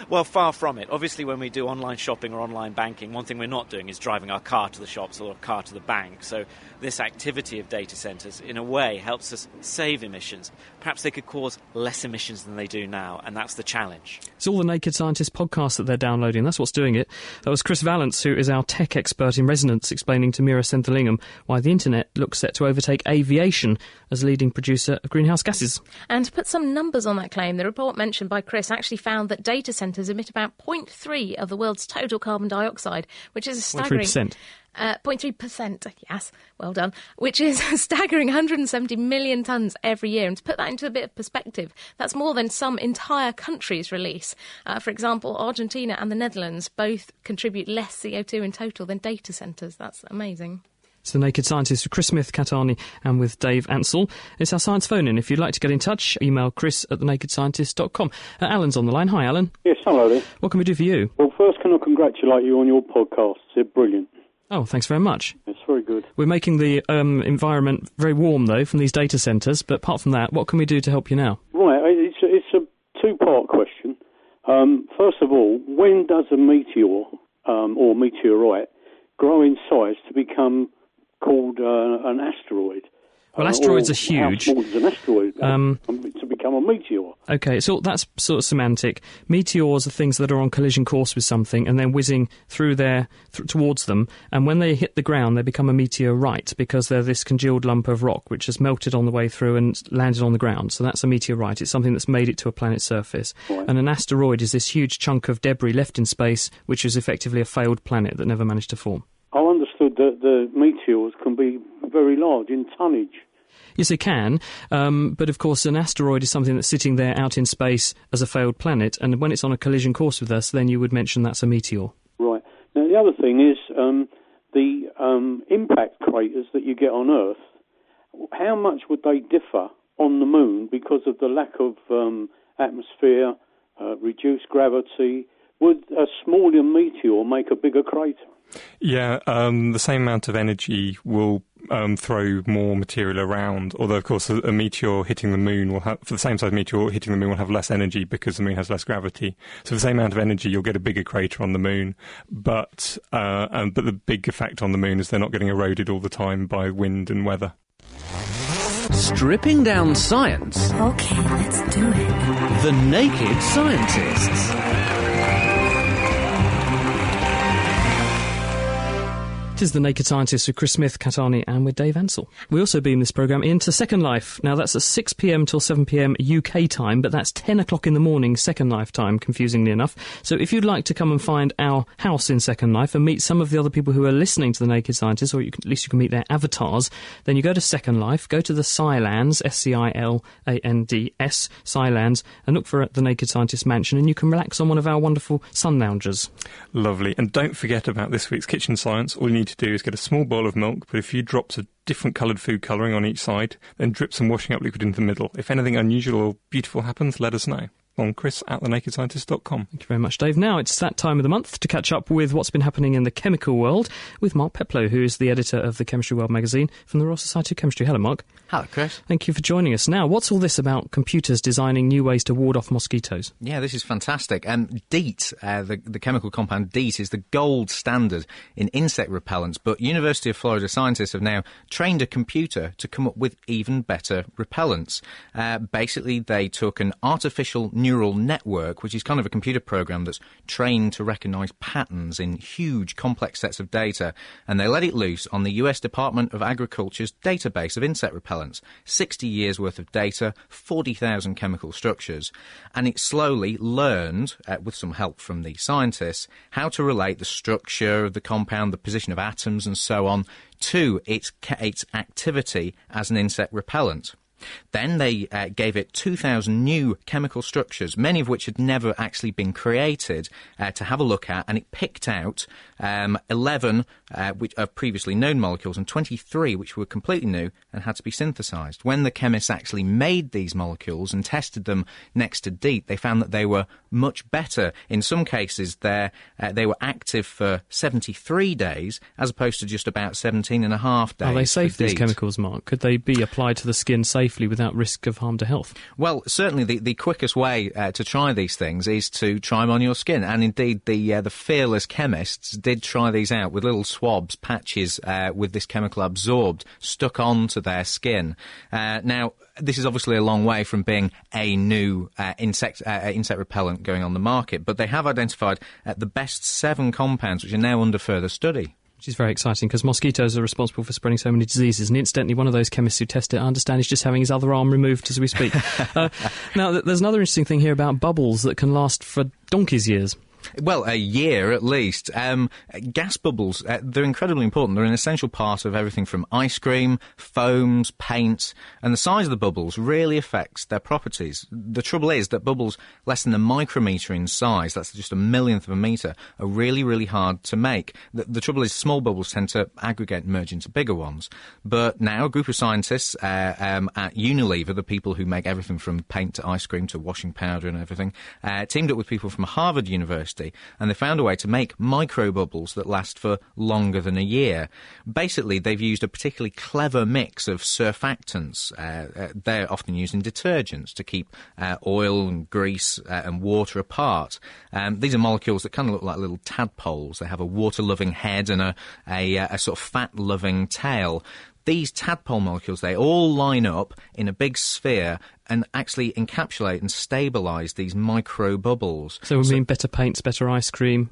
Well, far from it. Obviously, when we do online shopping or online banking, one thing we're not doing is driving our car to the shops or a car to the bank. So, this activity of data centres, in a way, helps us save emissions. Perhaps they could cause less emissions than they do now, and that's the challenge. It's all the Naked Scientist podcast that they're downloading. That's what's doing it. That was Chris Vallance, who is our tech expert in resonance, explaining to Meera Senthilingam why the internet looks set to overtake aviation as leading producer of greenhouse gases. And to put some numbers on that claim, the report mentioned by Chris actually found that data centres emit about 0.3 of the world's total carbon dioxide, which is a staggering. 0.3%. Uh, 0.3%, <laughs> yes, well done, which is a <laughs> staggering 170 million tonnes every year. And to put that into a bit of perspective, that's more than some entire countries release. Uh, for example, Argentina and the Netherlands both contribute less CO2 in total than data centres. That's amazing. It's the Naked Scientist with Chris Smith, Kat Arney, and with Dave Ansell. It's our science phone in. If you'd like to get in touch, email chris at thenakedscientist.com. Uh, Alan's on the line. Hi, Alan. Yes, hello there. What can we do for you? Well, first, can I congratulate you on your podcast? They're brilliant. Oh, thanks very much. It's very good. We're making the um, environment very warm, though, from these data centres. But apart from that, what can we do to help you now? Right, it's a, it's a two part question. Um, first of all, when does a meteor um, or meteorite grow in size to become called uh, an asteroid? Well, asteroids are huge. How small is an asteroid Um, to become a meteor? Okay, so that's sort of semantic. Meteors are things that are on collision course with something and then whizzing through there th- towards them, and when they hit the ground, they become a meteorite because they're this congealed lump of rock which has melted on the way through and landed on the ground. So that's a meteorite. It's something that's made it to a planet's surface. And an asteroid is this huge chunk of debris left in space, which is effectively a failed planet that never managed to form. I understood that the meteors can be very large in tonnage. Yes, it can, um, but of course, an asteroid is something that's sitting there out in space as a failed planet, and when it's on a collision course with us, then you would mention that's a meteor. Right. Now, the other thing is um, the um, impact craters that you get on Earth. How much would they differ on the Moon because of the lack of um, atmosphere, uh, reduced gravity? Would a smaller meteor make a bigger crater? Yeah, um, the same amount of energy will um, throw more material around. Although, of course, a, a meteor hitting the moon will have, for the same size meteor hitting the moon will have less energy because the moon has less gravity. So, for the same amount of energy, you'll get a bigger crater on the moon. But, uh, um, but the big effect on the moon is they're not getting eroded all the time by wind and weather. Stripping down science. Okay, let's do it. The Naked Scientists. Is The Naked Scientists with Chris Smith, Kat Arney, and with Dave Ansell. We also beam this programme into Second Life. Now, that's at 6pm till 7pm UK time, but that's 10 o'clock in the morning Second Life time, confusingly enough. So if you'd like to come and find our house in Second Life and meet some of the other people who are listening to The Naked Scientists, or can, at least you can meet their avatars, then you go to Second Life, go to the Scilands, S-C-I-L-A-N-D-S, Scilands, and look for The Naked Scientist Mansion, and you can relax on one of our wonderful sun loungers. Lovely. And don't forget about this week's kitchen science. All you need to do is get a small bowl of milk, put a few drops of different coloured food colouring on each side, then drip some washing up liquid into the middle. If anything unusual or beautiful happens, let us know. On chris at thenakedscientist.com. Thank you very much, Dave. Now it's that time of the month to catch up with what's been happening in the chemical world with Mark Peplow, who is the editor of the Chemistry World magazine from the Royal Society of Chemistry. Hello, Mark. Hello, Chris. Thank you for joining us. Now, what's all this about computers designing new ways to ward off mosquitoes? Yeah, this is fantastic. Um, DEET, uh, the, the chemical compound DEET, is the gold standard in insect repellents, but University of Florida scientists have now trained a computer to come up with even better repellents. Uh, basically, they took an artificial neural network, which is kind of a computer program that's trained to recognize patterns in huge, complex sets of data, and they let it loose on the US Department of Agriculture's database of insect repellents. 60 years worth of data, 40,000 chemical structures. And it slowly learned, uh, with some help from the scientists, how to relate the structure of the compound, the position of atoms, and so on, to its, its activity as an insect repellent. Then they uh, gave it 2,000 new chemical structures, many of which had never actually been created, uh, to have a look at, and it picked out um, 11 uh, which of previously known molecules and 23 which were completely new and had to be synthesized. When the chemists actually made these molecules and tested them next to DEET, they found that they were much better. In some cases, uh, they were active for 73 days as opposed to just about 17 and a half days. Are they safe, these chemicals, Mark? Could they be applied to the skin safely without risk of harm to health? Well, certainly the, the quickest way uh, to try these things is to try them on your skin. And indeed, the uh, the fearless chemists did try these out with little swabs, patches uh, with this chemical absorbed, stuck onto their skin. Uh, now, this is obviously a long way from being a new uh, insect uh, insect repellent going on the market, but they have identified uh, the best seven compounds which are now under further study. Which is very exciting because mosquitoes are responsible for spreading so many diseases. And incidentally, one of those chemists who tested it, I understand, is just having his other arm removed as we speak. <laughs> uh, now, th- there's another interesting thing here about bubbles that can last for donkey's years. Well, a year at least. Um, gas bubbles, uh, they're incredibly important. They're an essential part of everything from ice cream, foams, paints, and the size of the bubbles really affects their properties. The trouble is that bubbles less than a micrometer in size, that's just a millionth of a meter, are really, really hard to make. The, the trouble is small bubbles tend to aggregate and merge into bigger ones. But now a group of scientists uh, um, at Unilever, the people who make everything from paint to ice cream to washing powder and everything, uh, teamed up with people from Harvard University and they found a way to make microbubbles that last for longer than a year. Basically, they've used a particularly clever mix of surfactants. Uh, uh, they're often used in detergents to keep uh, oil and grease uh, and water apart. Um, these are molecules that kind of look like little tadpoles. They have a water-loving head and a, a, uh, a sort of fat-loving tail these tadpole molecules, they all line up in a big sphere and actually encapsulate and stabilize these micro bubbles. So we mean better paints, better ice cream.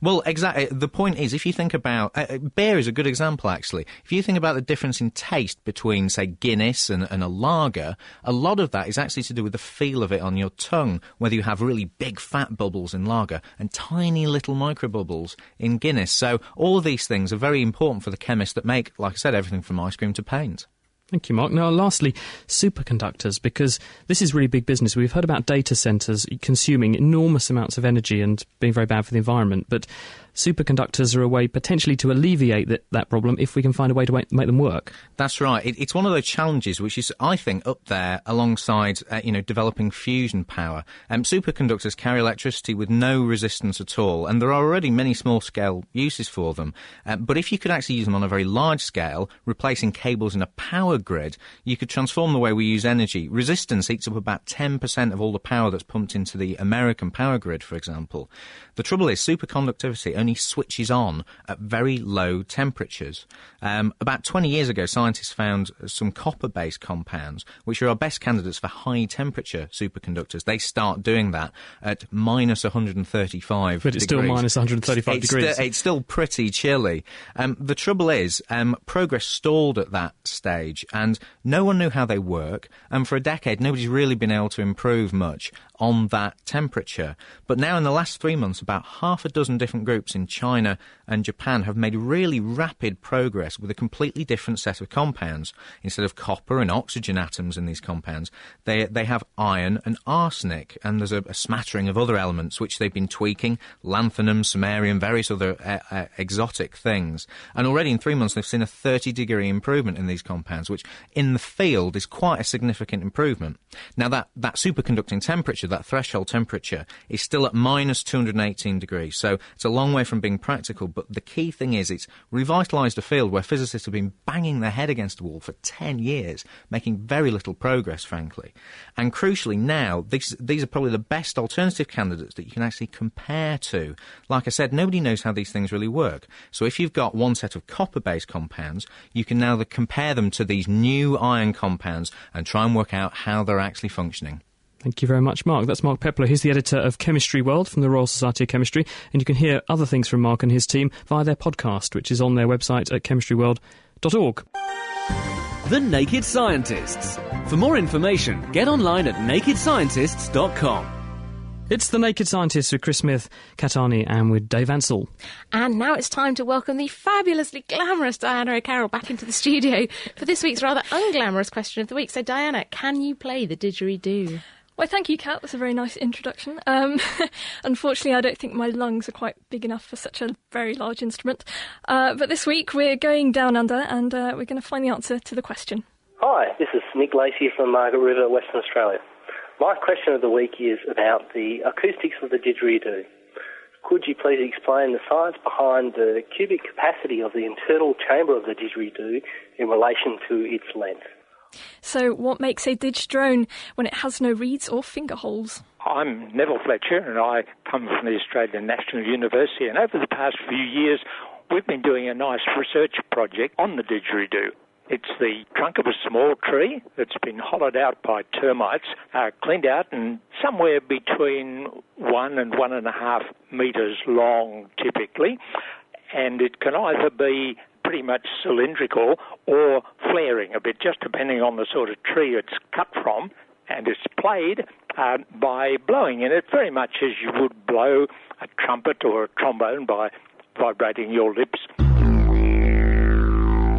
Well, exactly. The point is, if you think about uh, uh, beer, is a good example actually. If you think about the difference in taste between, say, Guinness and, and, a lager, a lot of that is actually to do with the feel of it on your tongue. Whether you have really big fat bubbles in lager and tiny little micro bubbles in Guinness. So all these things are very important for the chemists that make, like I said, everything from ice cream to paint. Thank you, Mark. Now, lastly, superconductors, because this is really big business. We've heard about data centres consuming enormous amounts of energy and being very bad for the environment, but superconductors are a way potentially to alleviate that, that problem if we can find a way to make, them work. That's right. It, it's one of those challenges which is, I think, up there alongside, uh, you know, developing fusion power. Um, superconductors carry electricity with no resistance at all, and there are already many small-scale uses for them. Uh, but if you could actually use them on a very large scale, replacing cables in a power grid, you could transform the way we use energy. Resistance eats up about 10% of all the power that's pumped into the American power grid, for example. The trouble is, superconductivity only switches on at very low temperatures. Um, about 20 years ago, scientists found some copper based compounds, which are our best candidates for high temperature superconductors. They start doing that at minus 135 But it's degrees. still minus 135 it's degrees. it's still pretty chilly. Um, the trouble is, um, progress stalled at that stage, and no one knew how they work. And for a decade, nobody's really been able to improve much on that temperature. But now, in the last three months, about half a dozen different groups in China and Japan have made really rapid progress with a completely different set of compounds. Instead of copper and oxygen atoms in these compounds, they, they have iron and arsenic, and there's a, a smattering of other elements which they've been tweaking lanthanum, samarium, various other uh, uh, exotic things. And already in three months, they've seen a 30 degree improvement in these compounds, which in the field is quite a significant improvement. Now, that, that superconducting temperature, that threshold temperature, is still at minus 218 degrees. So it's a long way from being practical, but the key thing is it's revitalised a field where physicists have been banging their head against a wall for 10 years, making very little progress, frankly. And crucially, now, these, these are probably the best alternative candidates that you can actually compare to. Like I said, nobody knows how these things really work. So if you've got one set of copper based compounds, you can now compare them to these new iron compounds and try and work out how they're actually functioning. Thank you very much, Mark. That's Mark Peplow. He's the editor of Chemistry World from the Royal Society of Chemistry. And you can hear other things from Mark and his team via their podcast, which is on their website at chemistryworld.org. The Naked Scientists. For more information, get online at nakedscientists.com. It's The Naked Scientists with Chris Smith, Kat Arney, and with Dave Ansell. And now it's time to welcome the fabulously glamorous Diana O'Carroll back into the studio for this week's rather unglamorous question of the week. So, Diana, can you play the didgeridoo? Well, thank you, Kat. That's a very nice introduction. Um, <laughs> unfortunately, I don't think my lungs are quite big enough for such a very large instrument. Uh, but this week, we're going down under and uh, we're going to find the answer to the question. Hi, this is Nick Lacey from Margaret River, Western Australia. My question of the week is about the acoustics of the didgeridoo. Could you please explain the science behind the cubic capacity of the internal chamber of the didgeridoo in relation to its length? So, what makes a didge drone when it has no reeds or finger holes? I'm Neville Fletcher, and I come from the Australian National University. And over the past few years, we've been doing a nice research project on the didgeridoo. It's the trunk of a small tree that's been hollowed out by termites, uh, cleaned out, and somewhere between one and one and a half metres long, typically. And it can either be pretty much cylindrical or flaring a bit, just depending on the sort of tree it's cut from. And it's played uh, by blowing in it very much as you would blow a trumpet or a trombone by vibrating your lips.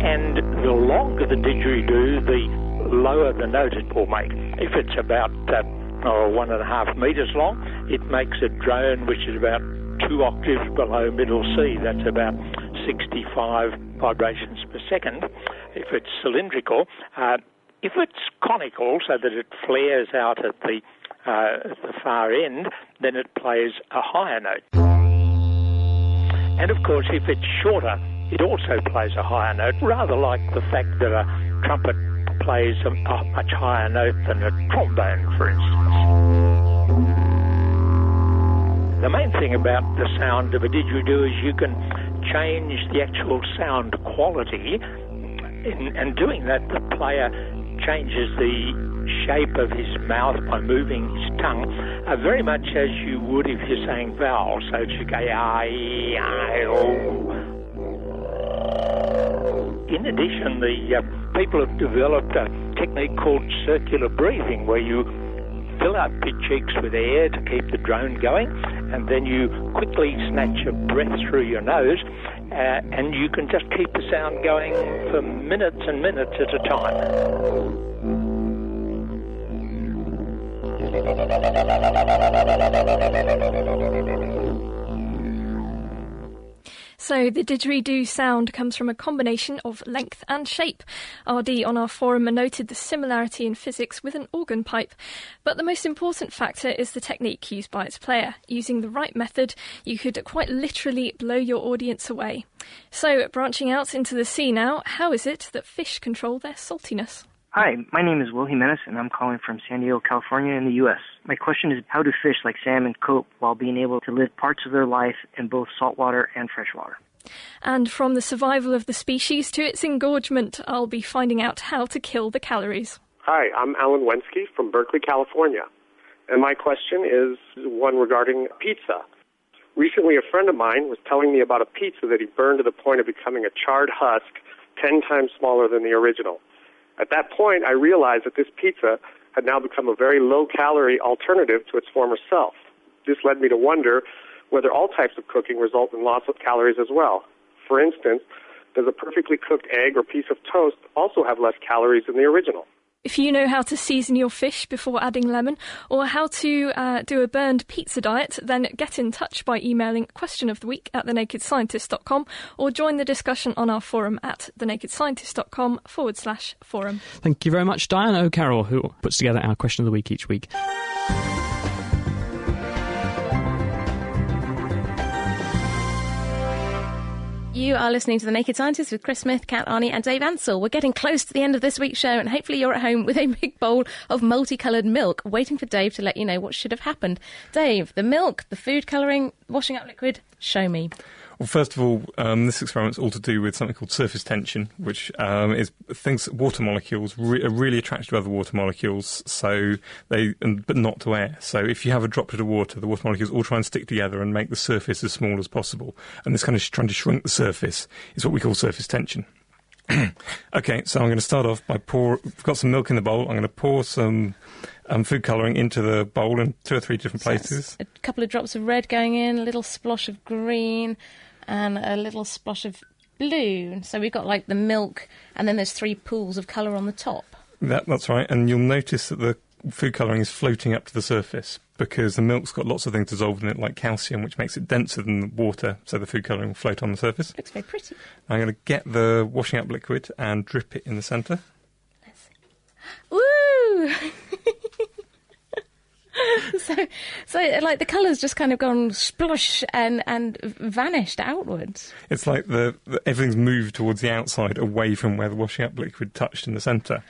And the longer the didgeridoo, the lower the note it will make. If it's about uh, oh, one and a half metres long, it makes a drone which is about two octaves below middle C. That's about 65 vibrations per second. If it's cylindrical, uh, if it's conical, so that it flares out at the uh, at the far end, then it plays a higher note. And of course, if it's shorter, it also plays a higher note, rather like the fact that a trumpet plays a, a much higher note than a trombone, for instance. The main thing about the sound of a didgeridoo is you can change the actual sound quality. In, and doing that, the player changes the shape of his mouth by moving his tongue, uh, very much as you would if you're saying vowels. So you go, oh. In addition, the uh, people have developed a technique called circular breathing, where you fill up your cheeks with air to keep the drone going, and then you quickly snatch a breath through your nose, uh, and you can just keep the sound going for minutes and minutes at a time. <laughs> So the didgeridoo sound comes from a combination of length and shape. RD on our forum noted the similarity in physics with an organ pipe. But the most important factor is the technique used by its player. Using the right method, you could quite literally blow your audience away. So, branching out into the sea now, how is it that fish control their saltiness? Hi, my name is Will Jimenez, and I'm calling from San Diego, California, in the U.S. My question is how do fish like salmon cope while being able to live parts of their life in both saltwater and freshwater? And from the survival of the species to its engorgement, I'll be finding out how to kill the calories. Hi, I'm Alan Wensky from Berkeley, California. And my question is one regarding pizza. Recently, a friend of mine was telling me about a pizza that he burned to the point of becoming a charred husk 10 times smaller than the original. At that point, I realized that this pizza had now become a very low calorie alternative to its former self. This led me to wonder whether all types of cooking result in loss of calories as well. For instance, does a perfectly cooked egg or piece of toast also have less calories than the original? If you know how to season your fish before adding lemon or how to uh, do a burned pizza diet, then get in touch by emailing question of the week at thenakedscientist.com or join the discussion on our forum at thenakedscientist.com forward slash forum. Thank you very much, Diana O'Carroll, who puts together our question of the week each week. You are listening to The Naked Scientist with Chris Smith, Kat Arney, and Dave Ansell. We're getting close to the end of this week's show, and hopefully you're at home with a <laughs> big bowl of multicoloured milk, waiting for Dave to let you know what should have happened. Dave, the milk, the food colouring, washing up liquid, show me. Well, first of all, um, this experiment's all to do with something called surface tension, which um, is things water molecules re- are really attracted to other water molecules, so they but not to air. So if you have a droplet of water, the water molecules all try and stick together and make the surface as small as possible. And this kind of sh- trying to shrink the surface is what we call surface tension. <clears throat> okay, so I'm going to start off by pour. We've got some milk in the bowl. I'm going to pour some um, food colouring into the bowl in two or three different places. A couple of drops of red going in, a little splosh of green, and a little splosh of blue. So we've got like the milk, and then there's three pools of colour on the top. That, that's right, and you'll notice that the food colouring is floating up to the surface because the milk's got lots of things dissolved in it, like calcium, which makes it denser than the water, so the food colouring will float on the surface. Looks very pretty. I'm going to get the washing up liquid and drip it in the centre. Woo! <laughs> so, so like the colours just kind of gone splush and and vanished outwards. It's like the, the everything's moved towards the outside, away from where the washing up liquid touched in the centre.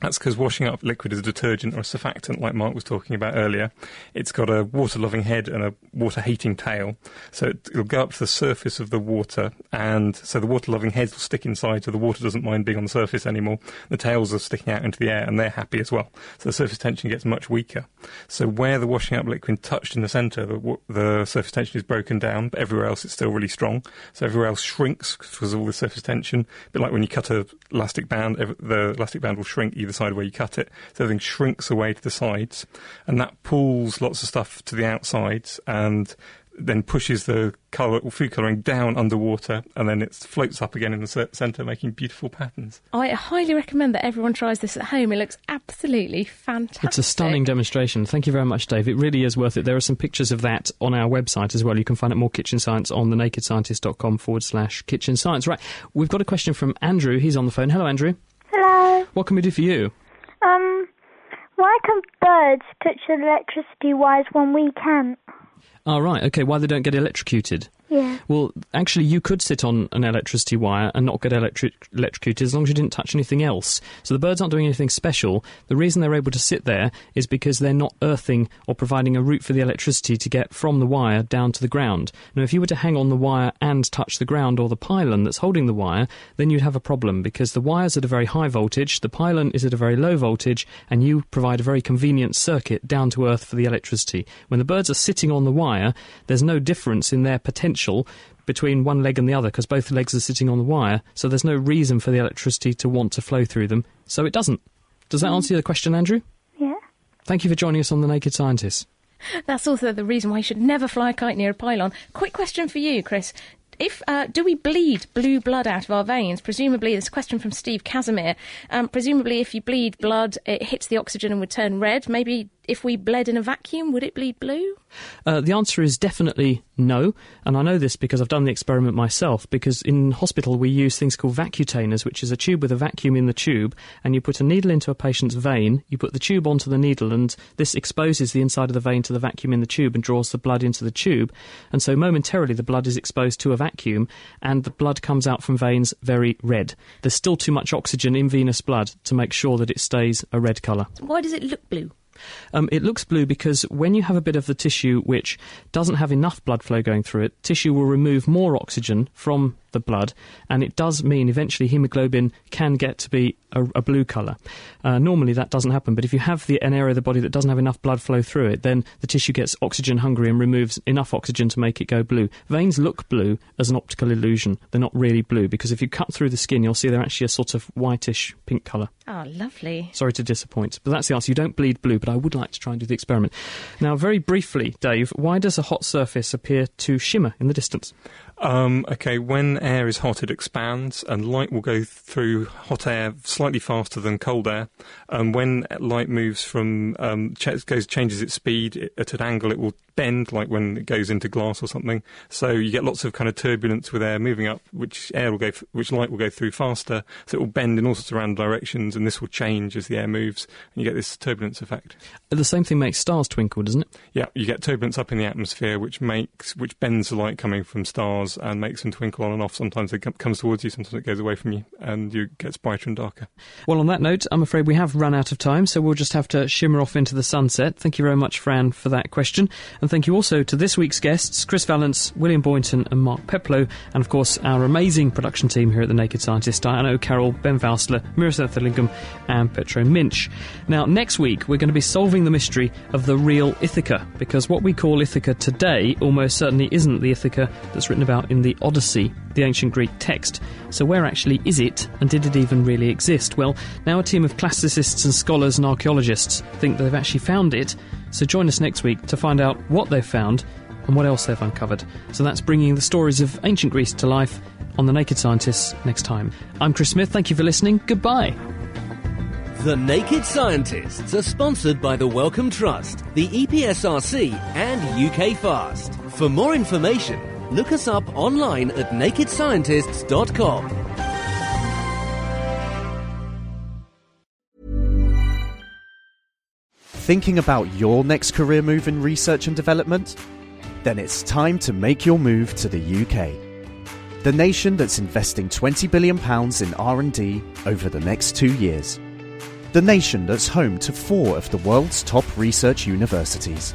That's because washing up liquid is a detergent or a surfactant, like Mark was talking about earlier. It's got a water-loving head and a water-hating tail, so it, it'll go up to the surface of the water, and so the water-loving heads will stick inside, so the water doesn't mind being on the surface anymore. The tails are sticking out into the air, and they're happy as well. So the surface tension gets much weaker. So where the washing up liquid touched in the centre, the, the surface tension is broken down, but everywhere else it's still really strong. So everywhere else shrinks because of all the surface tension. A bit like when you cut a elastic band, the elastic band will shrink either side where you cut it. So everything shrinks away to the sides, and that pulls lots of stuff to the outsides and then pushes the color, food colouring down underwater, and then it floats up again in the centre, making beautiful patterns. I highly recommend that everyone tries this at home. It looks absolutely fantastic. It's a stunning demonstration. Thank you very much, Dave. It really is worth it. There are some pictures of that on our website as well. You can find out more kitchen science on thenakedscientist.com forward slash kitchen science. Right, we've got a question from Andrew. He's on the phone. Hello, Andrew. Hello. What can we do for you? Um, why can birds touch electricity wires when we can't? Oh, right. Okay. Why they don't get electrocuted? Yeah. Well, actually, you could sit on an electricity wire and not get electrocuted as long as you didn't touch anything else. So the birds aren't doing anything special. The reason they're able to sit there is because they're not earthing or providing a route for the electricity to get from the wire down to the ground. Now, if you were to hang on the wire and touch the ground or the pylon that's holding the wire, then you'd have a problem because the wire's at a very high voltage, the pylon is at a very low voltage, and you provide a very convenient circuit down to earth for the electricity. When the birds are sitting on the wire, there's no difference in their potential between one leg and the other because both legs are sitting on the wire, so there's no reason for the electricity to want to flow through them, so it doesn't. Does that answer your question, Andrew? Yeah. Thank you for joining us on The Naked Scientist. That's also the reason why you should never fly a kite near a pylon. Quick question for you, Chris. If uh, do we bleed blue blood out of our veins? Presumably, this question from Steve Casimir. Um, presumably, if you bleed blood, it hits the oxygen and would turn red. Maybe if we bled in a vacuum, would it bleed blue? Uh, the answer is definitely no, and I know this because I've done the experiment myself. Because in hospital we use things called vacutainers, which is a tube with a vacuum in the tube, and you put a needle into a patient's vein, you put the tube onto the needle, and this exposes the inside of the vein to the vacuum in the tube and draws the blood into the tube, and so momentarily the blood is exposed to a vacuum, and the blood comes out from veins very red. There's still too much oxygen in venous blood to make sure that it stays a red colour. Why does it look blue? Um, it looks blue because when you have a bit of the tissue which doesn't have enough blood flow going through it, tissue will remove more oxygen from the blood, and it does mean eventually hemoglobin can get to be a, a blue colour. Uh, normally that doesn't happen, but if you have the, an area of the body that doesn't have enough blood flow through it, then the tissue gets oxygen hungry and removes enough oxygen to make it go blue. Veins look blue as an optical illusion. They're not really blue because if you cut through the skin, you'll see they're actually a sort of whitish pink colour. Oh, lovely. Sorry to disappoint, but that's the answer. You don't bleed blue, but I would like to try and do the experiment. Now, very briefly, Dave, why does a hot surface appear to shimmer in the distance? Um, okay, when air is hot, it expands, and light will go through hot air slightly faster than cold air. And when light moves from um, ch- goes changes its speed it, at an angle, it will bend, like when it goes into glass or something. So you get lots of kind of turbulence with air moving up, which air will go, f- which light will go through faster. So it will bend in all sorts of random directions, and this will change as the air moves, and you get this turbulence effect. The same thing makes stars twinkle, doesn't it? Yeah, you get turbulence up in the atmosphere, which makes which bends the light coming from stars and makes them twinkle on and off. Sometimes it comes towards you, sometimes it goes away from you, and you gets brighter and darker. Well, on that note, I'm afraid we have run out of time, so we'll just have to shimmer off into the sunset. Thank you very much, Fran, for that question. And thank you also to this week's guests, Chris Vallance, William Boynton, and Mark Peplow, and of course our amazing production team here at The Naked Scientist, Diana O'Carroll, Ben Valsler, Mirror Lingham, and Petro Minch. Now, next week, we're going to be solving the mystery of the real Ithaca, because what we call Ithaca today almost certainly isn't the Ithaca that's written about in the Odyssey, the ancient Greek text. So, where actually is it, and did it even really exist? Well, now a team of classicists and scholars and archaeologists think they've actually found it. So, join us next week to find out what they've found and what else they've uncovered. So, that's bringing the stories of ancient Greece to life on The Naked Scientists next time. I'm Chris Smith. Thank you for listening. Goodbye. The Naked Scientists are sponsored by the Wellcome Trust, the EPSRC, and UK Fast. For more information, look us up online at nakedscientists.com. Thinking about your next career move in research and development? Then it's time to make your move to the UK. The nation that's investing 20 billion pounds in R&D over the next 2 years. The nation that's home to 4 of the world's top research universities.